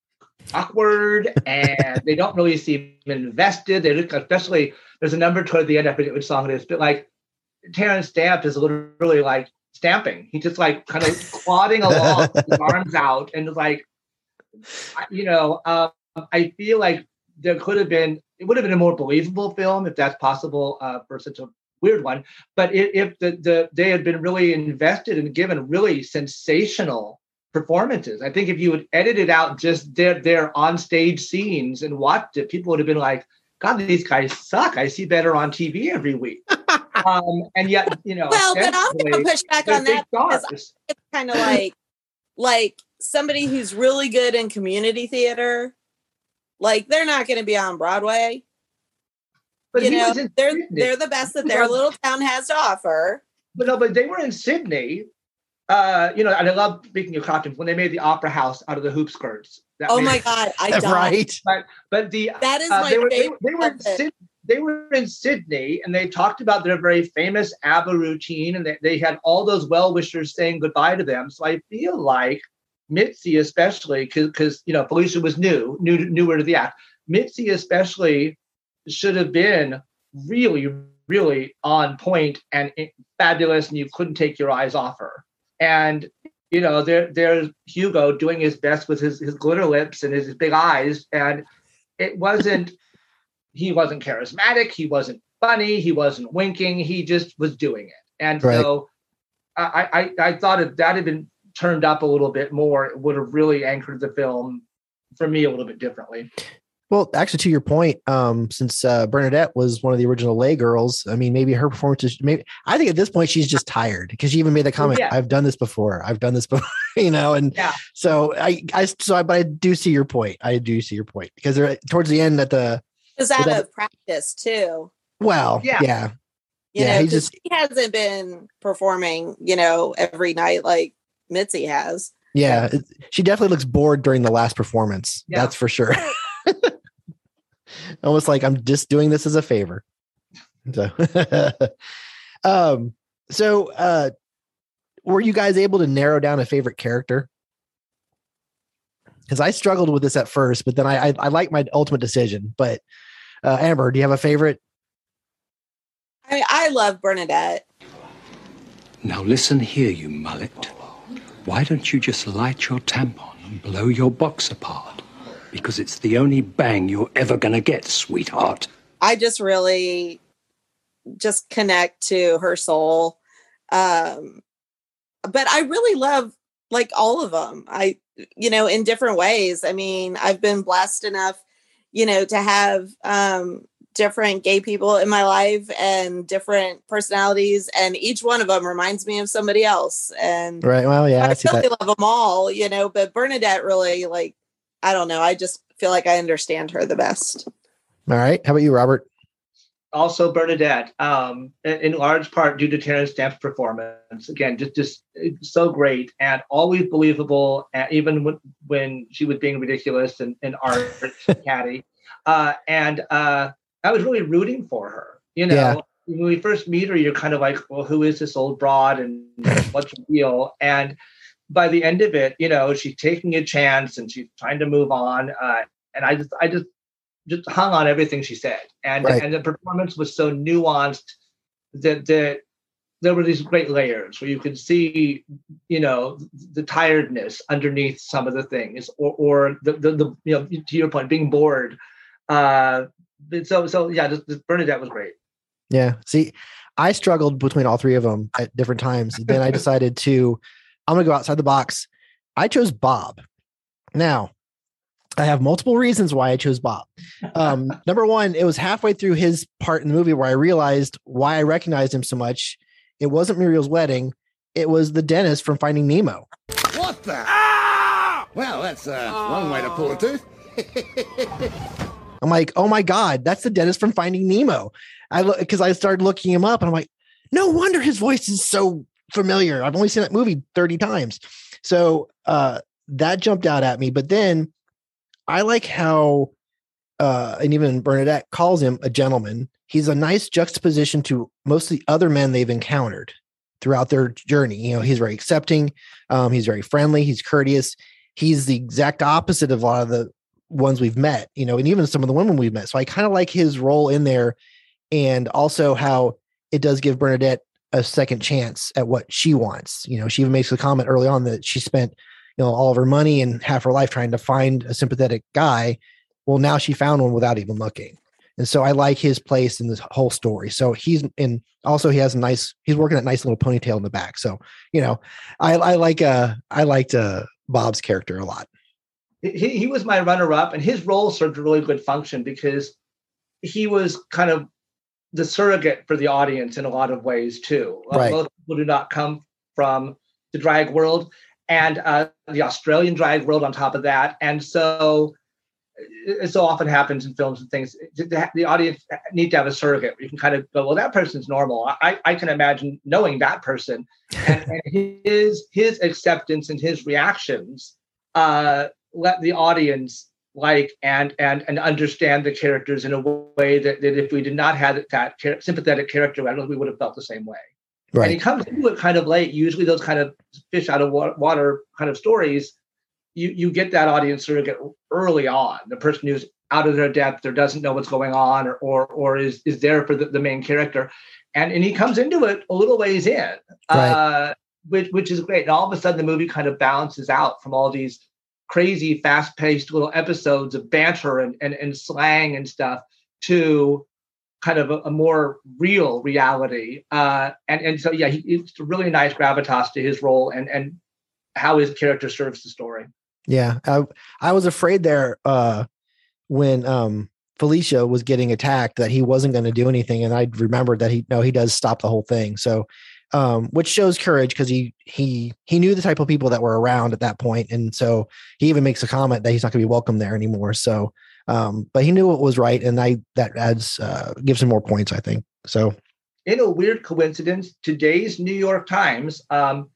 awkward and they don't really seem invested. They look, especially, there's a number toward the end, I forget which song it is, but like Terence Stamp is literally like stamping. He just like kind of plodding along, his arms out, and like, you know, um, I feel like there could have been, it would have been a more believable film if that's possible uh, for such a weird one. But if, if the, the they had been really invested and given really sensational performances, I think if you had edited out just their their on stage scenes and watched it, people would have been like, God, these guys suck. I see better on TV every week. um, and yet, you know, well, but I'm going to push back on that because it's kind of like like somebody who's really good in community theater. Like they're not going to be on Broadway. But you he know, was in they're Sydney. they're the best that their little town has to offer. But no, but they were in Sydney. Uh, you know, and I love speaking of costumes when they made the opera house out of the hoop skirts. That Oh made- my god, I died. But but the That is uh, my they were, they, favorite they were in of they were in Sydney and they talked about their very famous ABBA routine and they, they had all those well wishers saying goodbye to them. So I feel like Mitzi, especially because you know Felicia was new, new newer to the act. Mitzi especially should have been really, really on point and fabulous, and you couldn't take your eyes off her. And you know, there there's Hugo doing his best with his his glitter lips and his big eyes, and it wasn't. He wasn't charismatic. He wasn't funny. He wasn't winking. He just was doing it. And Right. so, I, I I thought if that had been turned up a little bit more, it would have really anchored the film for me a little bit differently. Well, actually, to your point, um, since uh, Bernadette was one of the original Les Girls, I mean, maybe her performance is maybe. I think at this point she's just tired because she even made the comment, yeah. "I've done this before. I've done this before," you know. And Yeah. so I, I, so I, but I do see your point. I do see your point because they're towards the end at the Is out of practice too. well, Yeah. yeah, You Yeah, know, he 'cause just- he hasn't been performing, you know, every night like Mitzi has. yeah. She definitely looks bored during the last performance. Yeah. That's for sure. Almost like I'm just doing this as a favor. So, um, so uh, were you guys able to narrow down a favorite character? Because I struggled with this at first, but then I I, I like my ultimate decision. But uh, Amber, do you have a favorite? I mean, I love Bernadette. Now listen here, you mullet. Why don't you just light your tampon and blow your box apart? Because it's the only bang you're ever gonna get, sweetheart. I just really just connect to her soul. Um, but I really love like all of them. I, you know, in different ways. I mean, I've been blessed enough, you know, to have um, different gay people in my life and different personalities, and each one of them reminds me of somebody else. And Right. Well, yeah, I, I see really that. love them all, you know, but Bernadette really like, I don't know. I just feel like I understand her the best. All right. How about you, Robert? also Bernadette, um, in, in large part due to Terence Stamp's performance. Again, just just so great and always believable, and even when, when she was being ridiculous and, and art catty. Uh, and uh, I was really rooting for her. You know, Yeah. when we first meet her, you're kind of like, well, who is this old broad and what's the deal? And by the end of it, you know, she's taking a chance and she's trying to move on. Uh, and I just, I just, just hung on everything she said, and Right. and the performance was so nuanced that that there were these great layers where you could see, you know, the tiredness underneath some of the things, or or the the, the you know to your point, being bored. Uh, so so yeah, just, just Bernadette was great. Yeah. See, I struggled between all three of them at different times. Then I decided to, I'm going to go outside the box. I chose Bob. Now, I have multiple reasons why I chose Bob. Um, number one, it was halfway through his part in the movie where I realized why I recognized him so much. It wasn't Muriel's wedding. It was the dentist from Finding Nemo. What the? Well, that's uh, one way to pull a tooth. I'm like, oh my god, that's the dentist from Finding Nemo. I look because I started looking him up, and I'm like, no wonder his voice is so familiar. I've only seen that movie 30 times. So uh, that jumped out at me. But then I like how, uh, and even Bernadette calls him a gentleman. He's a nice juxtaposition to most of the other men they've encountered throughout their journey. You know, he's very accepting, um, he's very friendly, he's courteous. He's the exact opposite of a lot of the ones we've met, you know, and even some of the women we've met. So I kind of like his role in there and also how it does give Bernadette a second chance at what she wants. You know, she even makes a comment early on that she spent, you know, all of her money and half her life trying to find a sympathetic guy. Well, now she found one without even looking. And so I like his place in this whole story. So he's and also he has a nice he's working that nice little ponytail in the back. So, you know, I, I like uh I liked uh Bob's character a lot. He, he was my runner up and his role served a really good function because he was kind of the surrogate for the audience in a lot of ways too. Uh, Right. Most people do not come from the drag world and uh, the Australian drag world on top of that, and so it it so often happens in films and things. The, the audience need to have a surrogate. You can kind of go, well, that person's normal. I, I can imagine knowing that person, and, and his his acceptance and his reactions uh, let the audience like and and and understand the characters in a way that, that if we did not have that char- sympathetic character, I don't think we would have felt the same way. And he comes into it kind of late. Usually, those kind of fish out of water kind of stories, you you get that audience surrogate early on. The person who's out of their depth or doesn't know what's going on, or or, or is is there for the, the main character, and and he comes into it a little ways in, uh, which which is great. And all of a sudden, the movie kind of balances out from all these crazy, fast paced little episodes of banter and and, and slang and stuff to kind of a, a more real reality. Uh, and and so yeah, he, it's a really nice gravitas to his role and and how his character serves the story. Yeah. I I was afraid there uh when um Felicia was getting attacked that he wasn't going to do anything. And I remembered that he no, he does stop the whole thing. So um, which shows courage because he he he knew the type of people that were around at that point, and so he even makes a comment that he's not going to be welcome there anymore. So, um, but he knew what was right, and I that adds uh, gives him more points, I think. So, In a weird coincidence, today's New York Times um,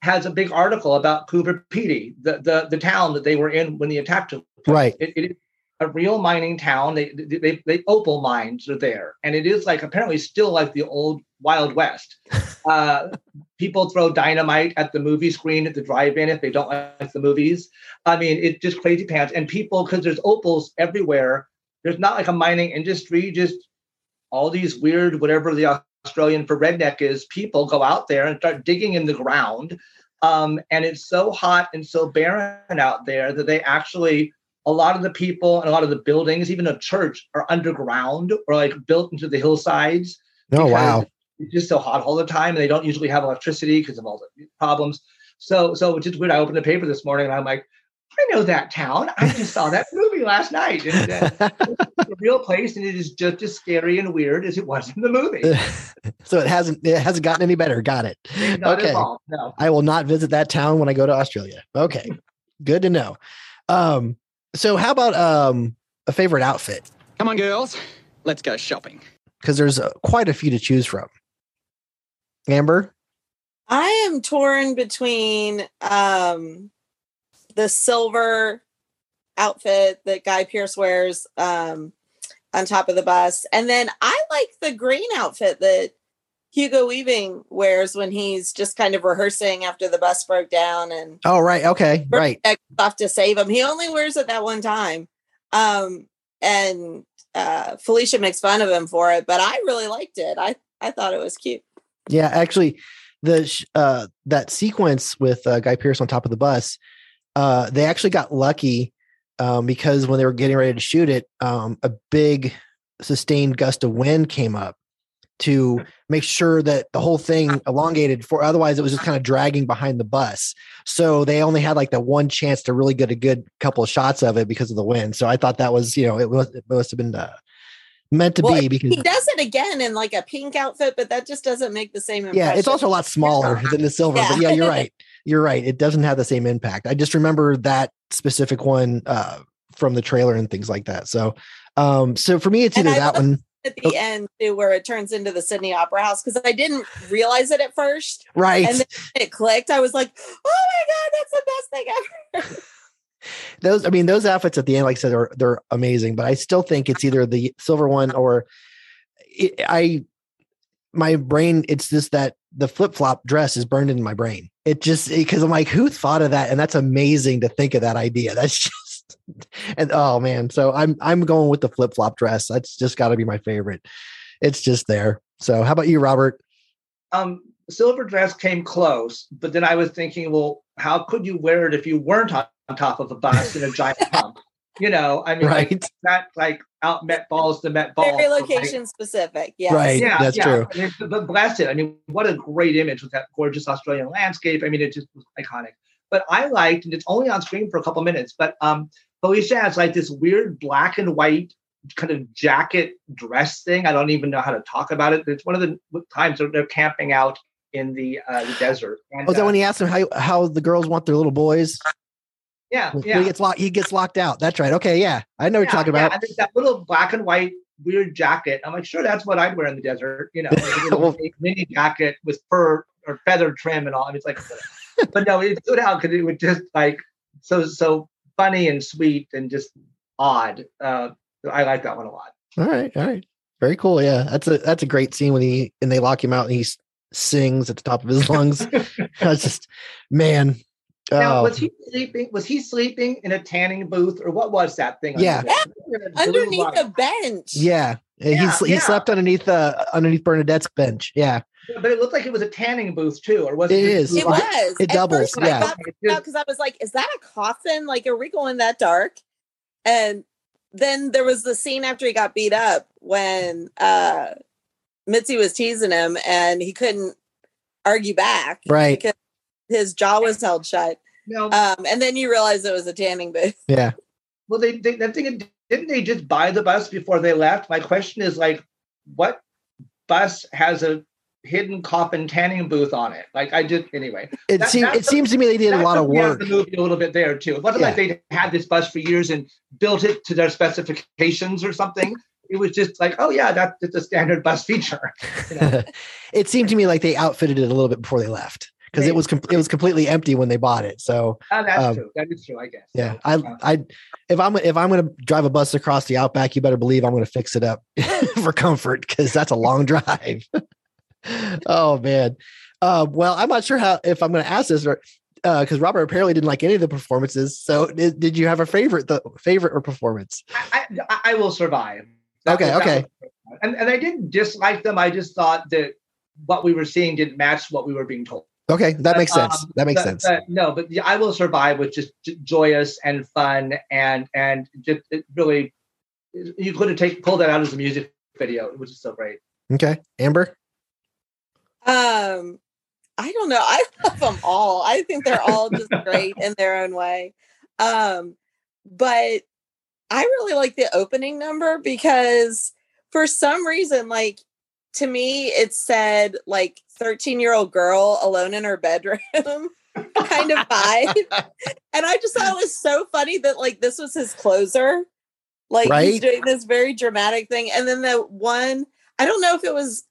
has a big article about Coober Pedy, the, the the town that they were in when the attack took place. Right. It, it a real mining town. They, they they opal mines are there, and it is like apparently still like the old Wild West. Uh, people throw dynamite at the movie screen at the drive-in if they don't like the movies. I mean, it's just crazy pants. And people, because there's opals everywhere, there's not like a mining industry. Just all these weird, whatever the Australian for redneck is, people go out there and start digging in the ground. Um, and it's so hot and so barren out there that they actually, a lot of the people and a lot of the buildings, even a church, are underground or like built into the hillsides. oh wow, It's just so hot all the time, and they don't usually have electricity because of all the problems. So, so it's just weird. I opened the paper this morning and I'm like, I know that town. I just saw that movie last night. And, uh, it's a real place, and it is just as scary and weird as it was in the movie. so it hasn't it hasn't gotten any better. Got it. Not okay. at all. No. I will not visit that town when I go to Australia. Okay. Good to know. Um, so how about um a favorite outfit? Come on, girls. Let's go shopping. Because there's uh, quite a few to choose from. Amber, I am torn between um the silver outfit that Guy Pearce wears um on top of the bus. And then I like the green outfit that Hugo Weaving wears when he's just kind of rehearsing after the bus broke down and oh right, okay, right. off to save him. He only wears it that one time. Um and uh Felicia makes fun of him for it, but I really liked it. I I thought it was cute. Yeah, actually, the uh that sequence with uh, Guy Pearce on top of the bus, uh, they actually got lucky um, because when they were getting ready to shoot it, um, a big sustained gust of wind came up to make sure that the whole thing elongated for otherwise it was just kind of dragging behind the bus. So they only had like the one chance to really get a good couple of shots of it because of the wind. So i thought that was you know it was it must have been uh, meant to Well, be because he does it again in like a pink outfit, but that just doesn't make the same impression. yeah it's also a lot smaller than the silver but yeah Yeah. you're right. You're right. It doesn't have the same impact. I just remember that specific one uh from the trailer and things like that. So um so for me it's either that one at the oh. end too, where it turns into the Sydney Opera House because I didn't realize it at first. Right. And then it clicked. I was like, oh my God, that's the best thing ever. those i mean those outfits at the end like i said are they're amazing but i still think it's either the silver one uh-huh. or it, i my brain it's just that the flip-flop dress is burned in my brain it just because i'm like who thought of that and that's amazing to think of that idea that's just and oh man so i'm i'm going with the flip-flop dress that's just got to be my favorite it's just there so how about you robert um silver dress came close but then i was thinking well how could you wear it if you weren't on on top of a bus in a giant pump. You know, I mean, Right. like that, like out Met balls to Met balls. Very but, like, location specific. Yes. Right. that's true. But bless it. I mean, what a great image with that gorgeous Australian landscape. I mean, it just was iconic. But I liked, and it's only on screen for a couple minutes, but um, Felicia has like this weird black and white kind of jacket dress thing. I don't even know how to talk about it. It's one of the times they're, they're camping out in the uh, the desert. And, oh is that uh, when he asked him how how the girls want their little boys yeah, yeah. he gets locked he gets locked out that's right okay yeah i know what Yeah, you're talking yeah, about and there's that little black and white weird jacket. I'm like, sure, that's what I'd wear in the desert. You know, like a Well- mini jacket with fur or feather trim and all. I mean, it's like, but no, it stood out because it was just like so so funny and sweet and just odd. Uh, I like that one a lot. All right, all right. Very cool. Yeah. That's a that's a great scene when he and they lock him out and he s- sings at the top of his lungs. That's just man. Now, oh, was he sleeping? Was he sleeping in a tanning booth, or what was that thing? Yeah. under Underneath a bench. yeah. he Yeah, he slept underneath uh underneath Bernadette's bench. Yeah. But it looked like it was a tanning booth too, or was it? It just- is. It was. It At doubles, yeah. got because I was like, "Is that a coffin? Like, are we going that dark?" And then there was the scene after he got beat up when uh Mitzi was teasing him and he couldn't argue back, Right. Because his jaw was held shut. No. Um, and then you realize it was a tanning booth. Yeah. Well, they, they I'm thinking, didn't they just buy the bus before they left? My question is like, what bus has a hidden coffin tanning booth on it? Like I did anyway. It That- seems it seems to me they did a lot of took me out work. The movie a little bit there too. It wasn't like they had this bus for years and built it to their specifications or something. It was just like, oh yeah, that's just a standard bus feature. it seemed to me like they outfitted it a little bit before they left because it was com- it was completely empty when they bought it. So Oh, that's um, true. That is true, I guess. Yeah, I, I, if I'm if I'm going to drive a bus across the outback, you better believe I'm going to fix it up for comfort because that's a long drive. Oh man, uh, well, I'm not sure how if I'm going to ask this or because Robert apparently didn't like any of the performances. So did, did you have a favorite the favorite or performance? I, I, I will survive. That Okay, was- okay. was- and, and I didn't dislike them. I just thought that what we were seeing didn't match what we were being told. Okay, that But, makes sense. um, That makes but- sense. but no, but I will survive was just joyous and fun and and just it really you could have take pulled that out as a music video, which is so great. Okay, Amber. Um, I don't know. I love them all. I think they're all just great in their own way. Um, but I really like the opening number because for some reason, like to me, it said like 13 year old girl alone in her bedroom kind of vibe. and I just thought it was so funny that like this was his closer. Like he's doing this very dramatic thing. And then the one, I don't know if it was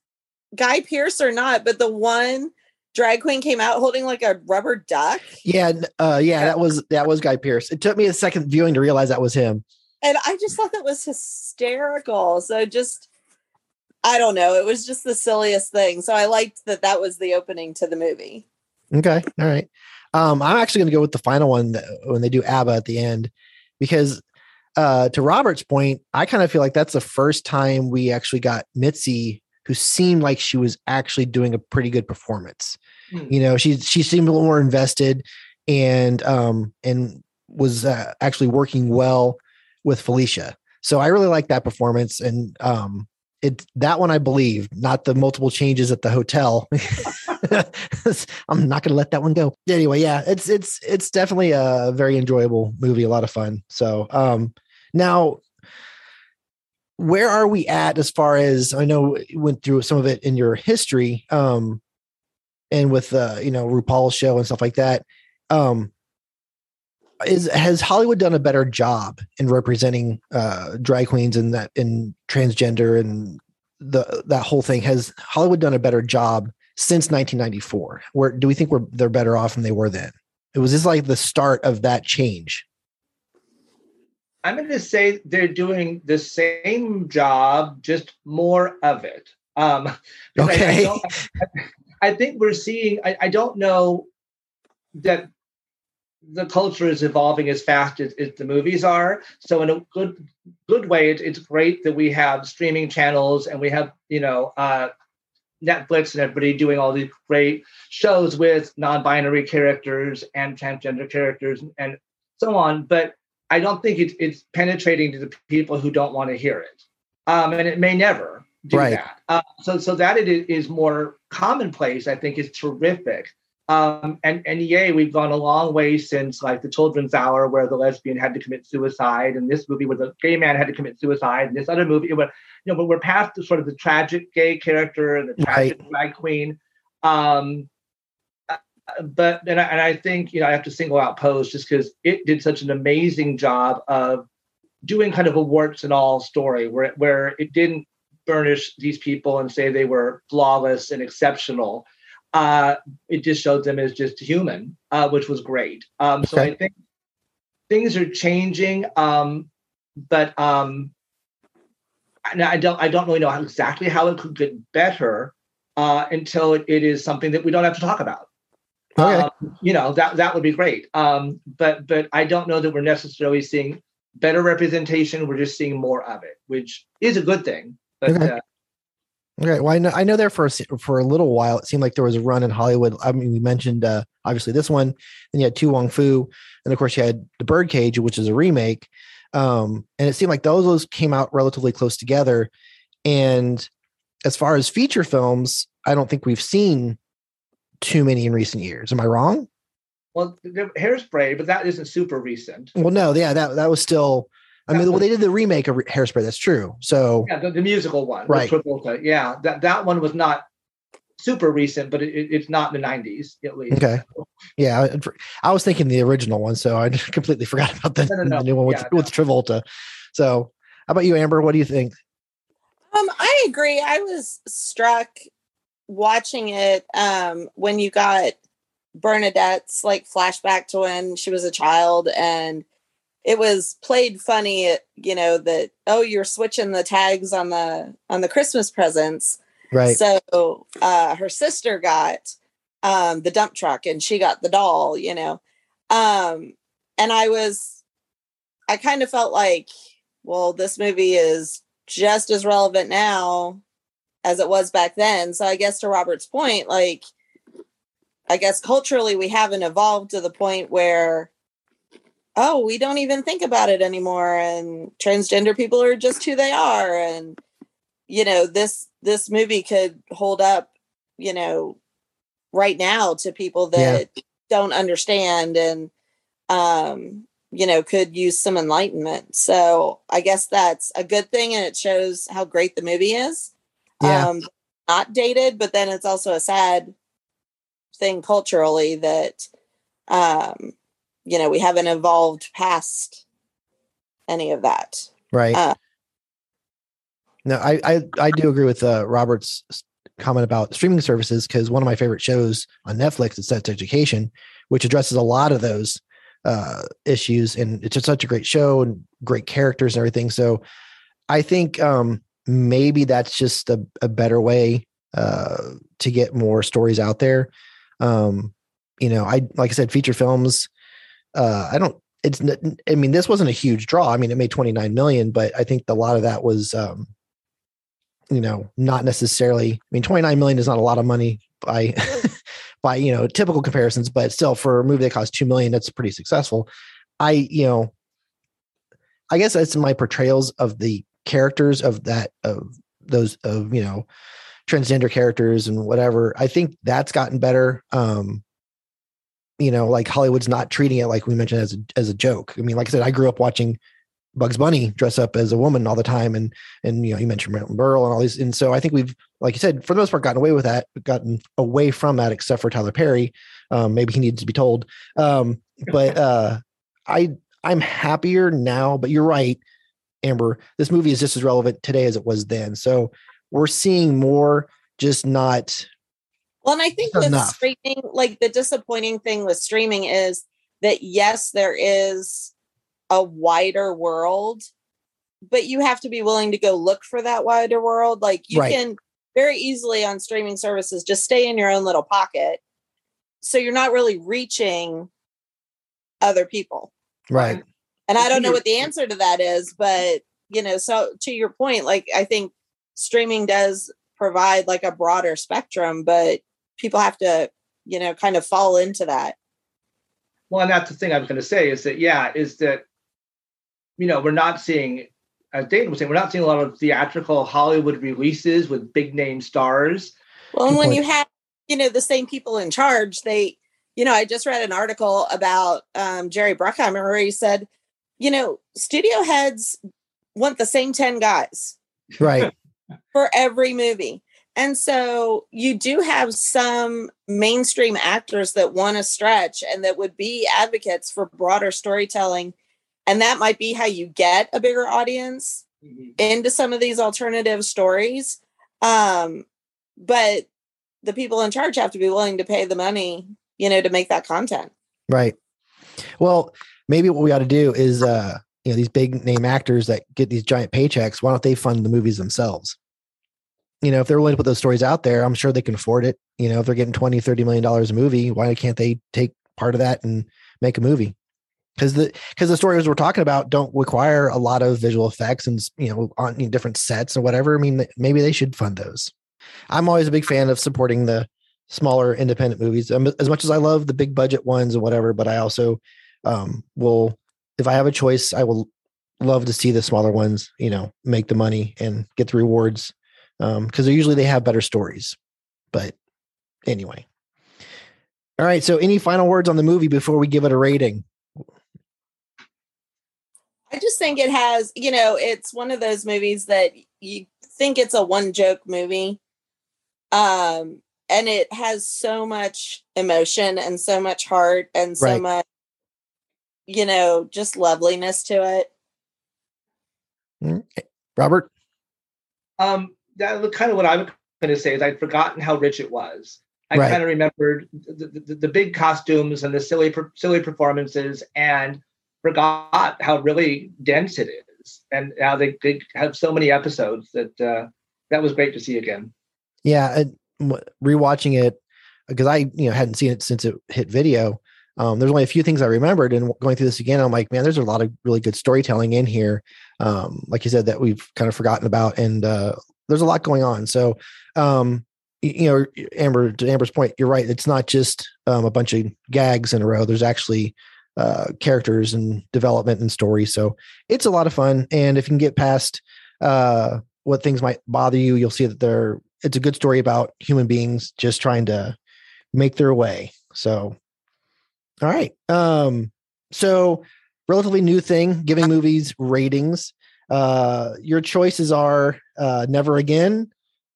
Guy Pearce or not, but the one drag queen came out holding like a rubber duck. Yeah, uh, yeah, that was that was Guy Pearce. It took me a second viewing to realize that was him. And I just thought that was hysterical. So just, I don't know. It was just the silliest thing. So I liked that that was the opening to the movie. Okay. All right. Um, I'm actually going to go with the final one that, when they do ABBA at the end, because uh, to Robert's point, I kind of feel like that's the first time we actually got Mitzi, who seemed like she was actually doing a pretty good performance. Hmm. You know, she she seemed a little more invested, and um and was uh, actually working well with Felicia. So I really like that performance, and um, it that one I believe, not the multiple changes at the hotel. I'm not going to let that one go. Anyway, yeah, it's it's it's definitely a very enjoyable movie, a lot of fun. So, um, now where are we at as far as I know you went through some of it in your history, um, and with uh, you know RuPaul's show and stuff like that. Um, is has Hollywood done a better job in representing uh, drag queens and that in transgender and the that whole thing? Has Hollywood done a better job since 1994? Where do we think we're they're better off than they were then? It was just like the start of that change. I'm going to say they're doing the same job, just more of it. Um, because I- I, Okay. I think we're seeing. I, I don't know that the culture is evolving as fast as, as the movies are. So in a good good way, it, it's great that we have streaming channels and we have you know uh, Netflix and everybody doing all these great shows with non-binary characters and transgender characters and so on. But I don't think it's it's penetrating to the people who don't want to hear it, um, and it may never do Right. that. Uh, so so that it is more commonplace. I think is terrific. Um, and and yay, we've gone a long way since like the Children's Hour, where the lesbian had to commit suicide, and this movie where the gay man had to commit suicide, and this other movie, where, you know, but we're past the sort of the tragic gay character and the tragic drag queen. Um, but and I, and I think you know I have to single out Pose just because it did such an amazing job of doing kind of a warts and all story where it, where it didn't burnish these people and say they were flawless and exceptional. Uh, it just showed them as just human, uh, which was great. Um, so I think things are changing, um, but um, I don't I don't really know how, exactly how it could get better uh, until it, it is something that we don't have to talk about. Um, you know that that would be great. Um, but but I don't know that we're necessarily seeing better representation. We're just seeing more of it, which is a good thing. But Okay. uh, Okay, well, I know I know there for a, for a little while it seemed like there was a run in Hollywood. I mean, we mentioned uh, obviously this one, and you had To Wong Foo, and of course you had The Birdcage, which is a remake. Um, and it seemed like those those came out relatively close together. And as far as feature films, I don't think we've seen too many in recent years. Am I wrong? well, the hairspray, but that isn't super recent. Well, no, yeah, that that was still. I mean, well, they did the remake of Hairspray. That's true. So Yeah, the, the musical one, Right. Travolta. Yeah, that that one was not super recent, but it, it- it's not in the '90s at least. Okay. Yeah, I, I was thinking the original one, so I completely forgot about the, No, no, no. the new one with, Yeah, with Travolta. So, how about you, Amber? What do you think? Um, I agree. I was struck watching it um when you got Bernadette's like flashback to when she was a child and it was played funny you know that oh you're switching the tags on the on the Christmas presents. Right. So uh her sister got um the dump truck and she got the doll, you know. Um and I was I kind of felt like well this movie is just as relevant now as it was back then. So I guess to Robert's point, like I guess culturally we haven't evolved to the point where oh, we don't even think about it anymore and transgender people are just who they are. And you know, this this movie could hold up, you know, right now to people that don't understand and um you know could use some enlightenment. So i guess that's a good thing and it shows how great the movie is Yeah. um not dated but then it's also a sad thing culturally that um you know we haven't evolved past any of that Right. Uh, no, I, I I do agree with uh, Robert's comment about streaming services because one of my favorite shows on Netflix is Sex Education, which addresses a lot of those uh, issues, and it's just such a great show and great characters and everything. So, I think um, maybe that's just a, a better way uh, to get more stories out there. Um, you know, I like I said, feature films. Uh, I don't. It's. I mean, this wasn't a huge draw. I mean, it made twenty nine million, but I think a lot of that was, um, you know, not necessarily. I mean, twenty nine million is not a lot of money by by you know typical comparisons, but still for a movie that cost two million, that's pretty successful. I you know, I guess that's my portrayals of the characters of that of those of you know transgender characters and whatever. I think that's gotten better. Um, you know, like Hollywood's not treating it like we mentioned as a, as a joke. I mean, like I said, I grew up watching Bugs Bunny dress up as a woman all the time, and and you know, you mentioned Milton Berle and all these, and so I think we've, like you said, for the most part, gotten away with that, gotten away from that, except for Tyler Perry. Um, maybe he needs to be told. Um, but uh, I I'm happier now, but you're right, Amber. This movie is just as relevant today as it was then. So we're seeing more, just not Well, and I think with enough. streaming, like the disappointing thing with streaming is that yes, there is a wider world, but you have to be willing to go look for that wider world. Like you Right. can very easily on streaming services just stay in your own little pocket. So you're not really reaching other people. right. And I don't know what the answer to that is, but you know, so to your point, like I think streaming does provide like a broader spectrum, but people have to, you know, kind of fall into that. Well, and that's the thing I was going to say is that yeah, is that you know we're not seeing, as Dave was saying, we're not seeing a lot of theatrical Hollywood releases with big name stars. Well, and when you have, you know, the same people in charge, they, you know, I just read an article about um, Jerry Bruckheimer where he said, you know, studio heads want the same 10 guys Right. for every movie. And so you do have some mainstream actors that want to stretch and that would be advocates for broader storytelling. And that might be how you get a bigger audience into some of these alternative stories. Um, but the people in charge have to be willing to pay the money, you know, to make that content. Right. Well, maybe what we ought to do is, uh, you know, these big name actors that get these giant paychecks, why don't they fund the movies themselves? You know, if they're willing to put those stories out there, I'm sure they can afford it. You know, if they're getting 20, 30 million dollars a movie, why can't they take part of that and make a movie? Because the because the stories we're talking about don't require a lot of visual effects and you know on you know, different sets or whatever. I mean, maybe they should fund those. I'm always a big fan of supporting the smaller independent movies um, as much as I love the big budget ones and whatever. But I also um, will, if I have a choice, I will love to see the smaller ones, you know, make the money and get the rewards Um, because they usually they have better stories. But anyway, all right. So, any final words on the movie before we give it a rating? I just think it has, you know, it's one of those movies that you think it's a one joke movie. Um, and it has so much emotion and so much heart and so Right. much, you know, just loveliness to it. Mm, Robert, Um, that was kind of what I was going to say is I'd forgotten how rich it was. I Right. kind of remembered the, the, the big costumes and the silly silly performances, and forgot how really dense it is, and how they, they have so many episodes that uh, that was great to see again. yeah, and rewatching it because I you know hadn't seen it since it hit video. Um, there's only a few things I remembered, and going through this again, I'm like, man, there's a lot of really good storytelling in here. Um, like you said, that we've kind of forgotten about, and uh, there's a lot going on. So, um, you know, Amber, to Amber's point, you're right. It's not just um, a bunch of gags in a row. There's actually uh, characters and development and story. So it's a lot of fun. And if you can get past uh, what things might bother you, you'll see that they're it's a good story about human beings just trying to make their way. So, all right. Um, so relatively new thing, giving movies ratings. Uh, your choices are uh, Never Again,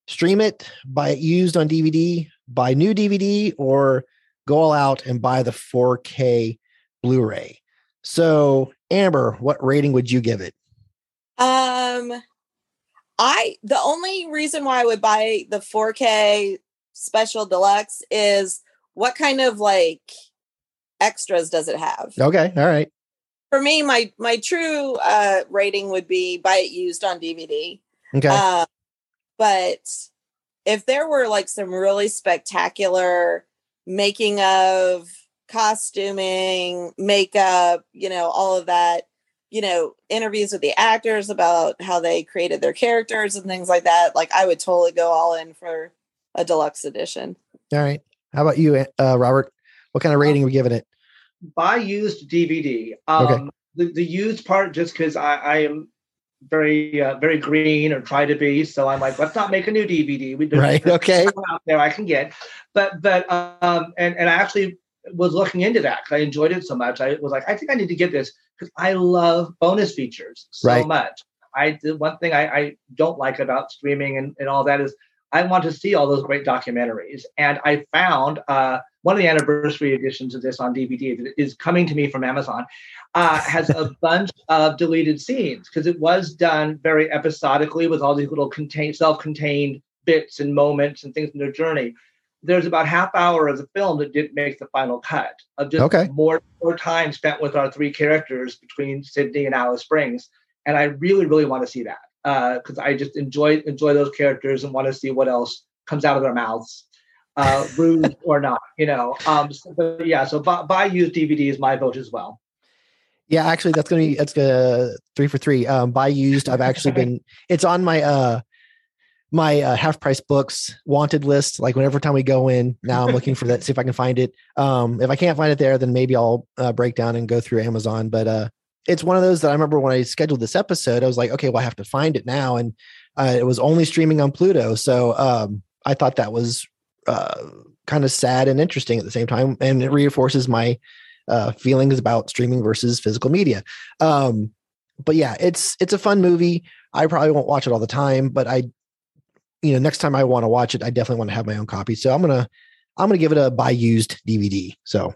stream it, buy it used on DVD, buy new DVD, or go all out and buy the 4K Blu-ray. So, Amber, what rating would you give it? Um, I the only reason why I would buy the 4K special deluxe is what kind of like extras does it have? Okay, all right. For me, my my true uh rating would be buy it used on DVD. Okay. Uh, but if there were like some really spectacular making of costuming, makeup, you know, all of that, you know, interviews with the actors about how they created their characters and things like that, like I would totally go all in for a deluxe edition. All right. How about you, uh, Robert? What kind of rating are we giving it? Buy used DVD. Um, Okay. the, the used part, just because I, I am very uh, very green or try to be, so I'm like, let's not make a new DVD. We do Right, okay. out there I can get, but but um and and I actually was looking into that because I enjoyed it so much. I was like, I think I need to get this because I love bonus features so Right. much. I the one thing I, I don't like about streaming and, and all that is I want to see all those great documentaries. And I found uh, one of the anniversary editions of this on DVD that is coming to me from Amazon uh, has a bunch of deleted scenes because it was done very episodically with all these little contained, self-contained bits and moments and things in their journey. There's about half hour of the film that didn't make the final cut of just Okay. more more time spent with our three characters between Sydney and Alice Springs, and I really really want to see that because I just enjoy enjoy those characters and want to see what else comes out of their mouths, uh, rude or not, you know. Um, so, but yeah, so buy, buy used DVD is my vote as well. Yeah, actually, that's gonna be that's gonna three for three. Um, buy used. I've actually been. It's on my uh my uh, half price books wanted list. Like whenever time we go in, now I'm looking for that. See if I can find it. Um, if I can't find it there, then maybe I'll uh, break down and go through Amazon. But uh, it's one of those that I remember when I scheduled this episode. I was like, okay, well, I have to find it now, and uh, it was only streaming on Pluto. So um, I thought that was uh, kind of sad and interesting at the same time, and it reinforces my uh, feelings about streaming versus physical media. Um, but yeah, it's it's a fun movie. I probably won't watch it all the time, but I, you know, next time I want to watch it, I definitely want to have my own copy. So I'm gonna I'm gonna give it a buy used DVD. So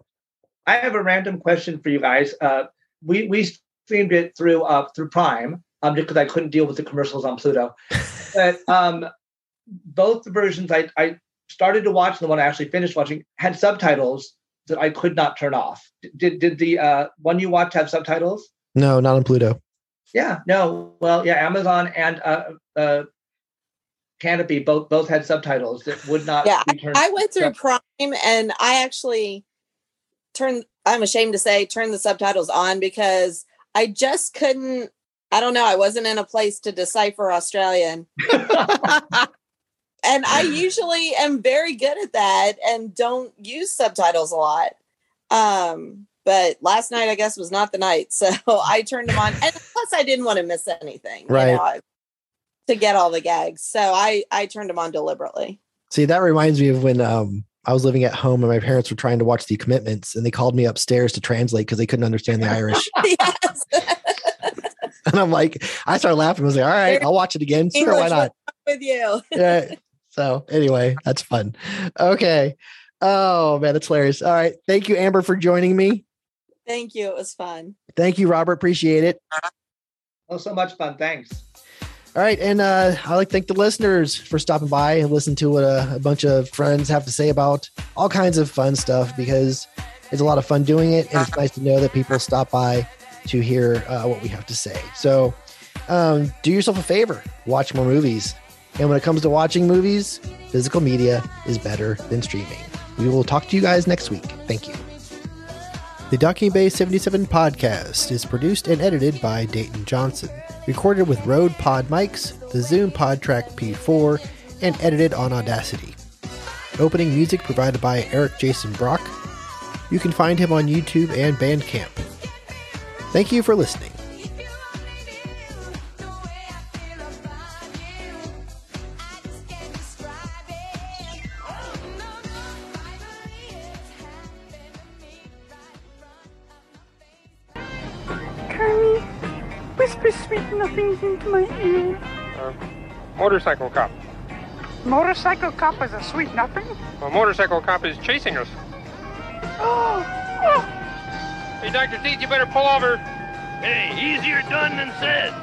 I have a random question for you guys. Uh, we we streamed it through uh, through Prime um, just because I couldn't deal with the commercials on Pluto. but um, both the versions I, I started to watch and the one I actually finished watching had subtitles that I could not turn off. Did did the uh, one you watched have subtitles? no, not on Pluto. Yeah, no. Well, yeah, Amazon and uh, uh, Kanopy both both had subtitles that would not yeah be turned. I, I went through prime and i actually turned i'm ashamed to say turn the subtitles on because i just couldn't i don't know i wasn't in a place to decipher australian. And i usually am very good at that and don't use subtitles a lot. Um but last night i guess was not the night so i turned them on. And plus i didn't want to miss anything you Right. know, to get all the gags. So i i turned them on deliberately. See, that reminds me of when um I was living at home and my parents were trying to watch the commitments and they called me upstairs to translate because they couldn't understand the Irish. and I'm like, I started laughing. I was like, all right, I'll watch it again. Sure, why not? with you yeah. So anyway, that's fun. Okay. Oh man, that's hilarious. All right. Thank you, Amber, for joining me. thank you it was fun Thank you, Robert. Appreciate it. Oh, so much fun. Thanks. All right. And uh, I like to thank the listeners for stopping by and listen to what a, a bunch of friends have to say about all kinds of fun stuff because it's a lot of fun doing it. And it's nice to know that people stop by to hear uh, what we have to say. So um, do yourself a favor, watch more movies. And when it comes to watching movies, physical media is better than streaming. We will talk to you guys next week. Thank you. The Docking Bay 77 podcast is produced and edited by Dayton Johnson, recorded with Rode Pod mics, the Zoom PodTrack P4, and edited on Audacity. Opening music provided by Eric Jason Brock. You can find him on YouTube and Bandcamp. Thank you for listening. Whisper sweet nothings into my ear. Uh, motorcycle cop. Motorcycle cop is a sweet nothing? A motorcycle cop is chasing us. Oh, oh. Hey, Dr. Teeth, you better pull over. Hey, easier done than said.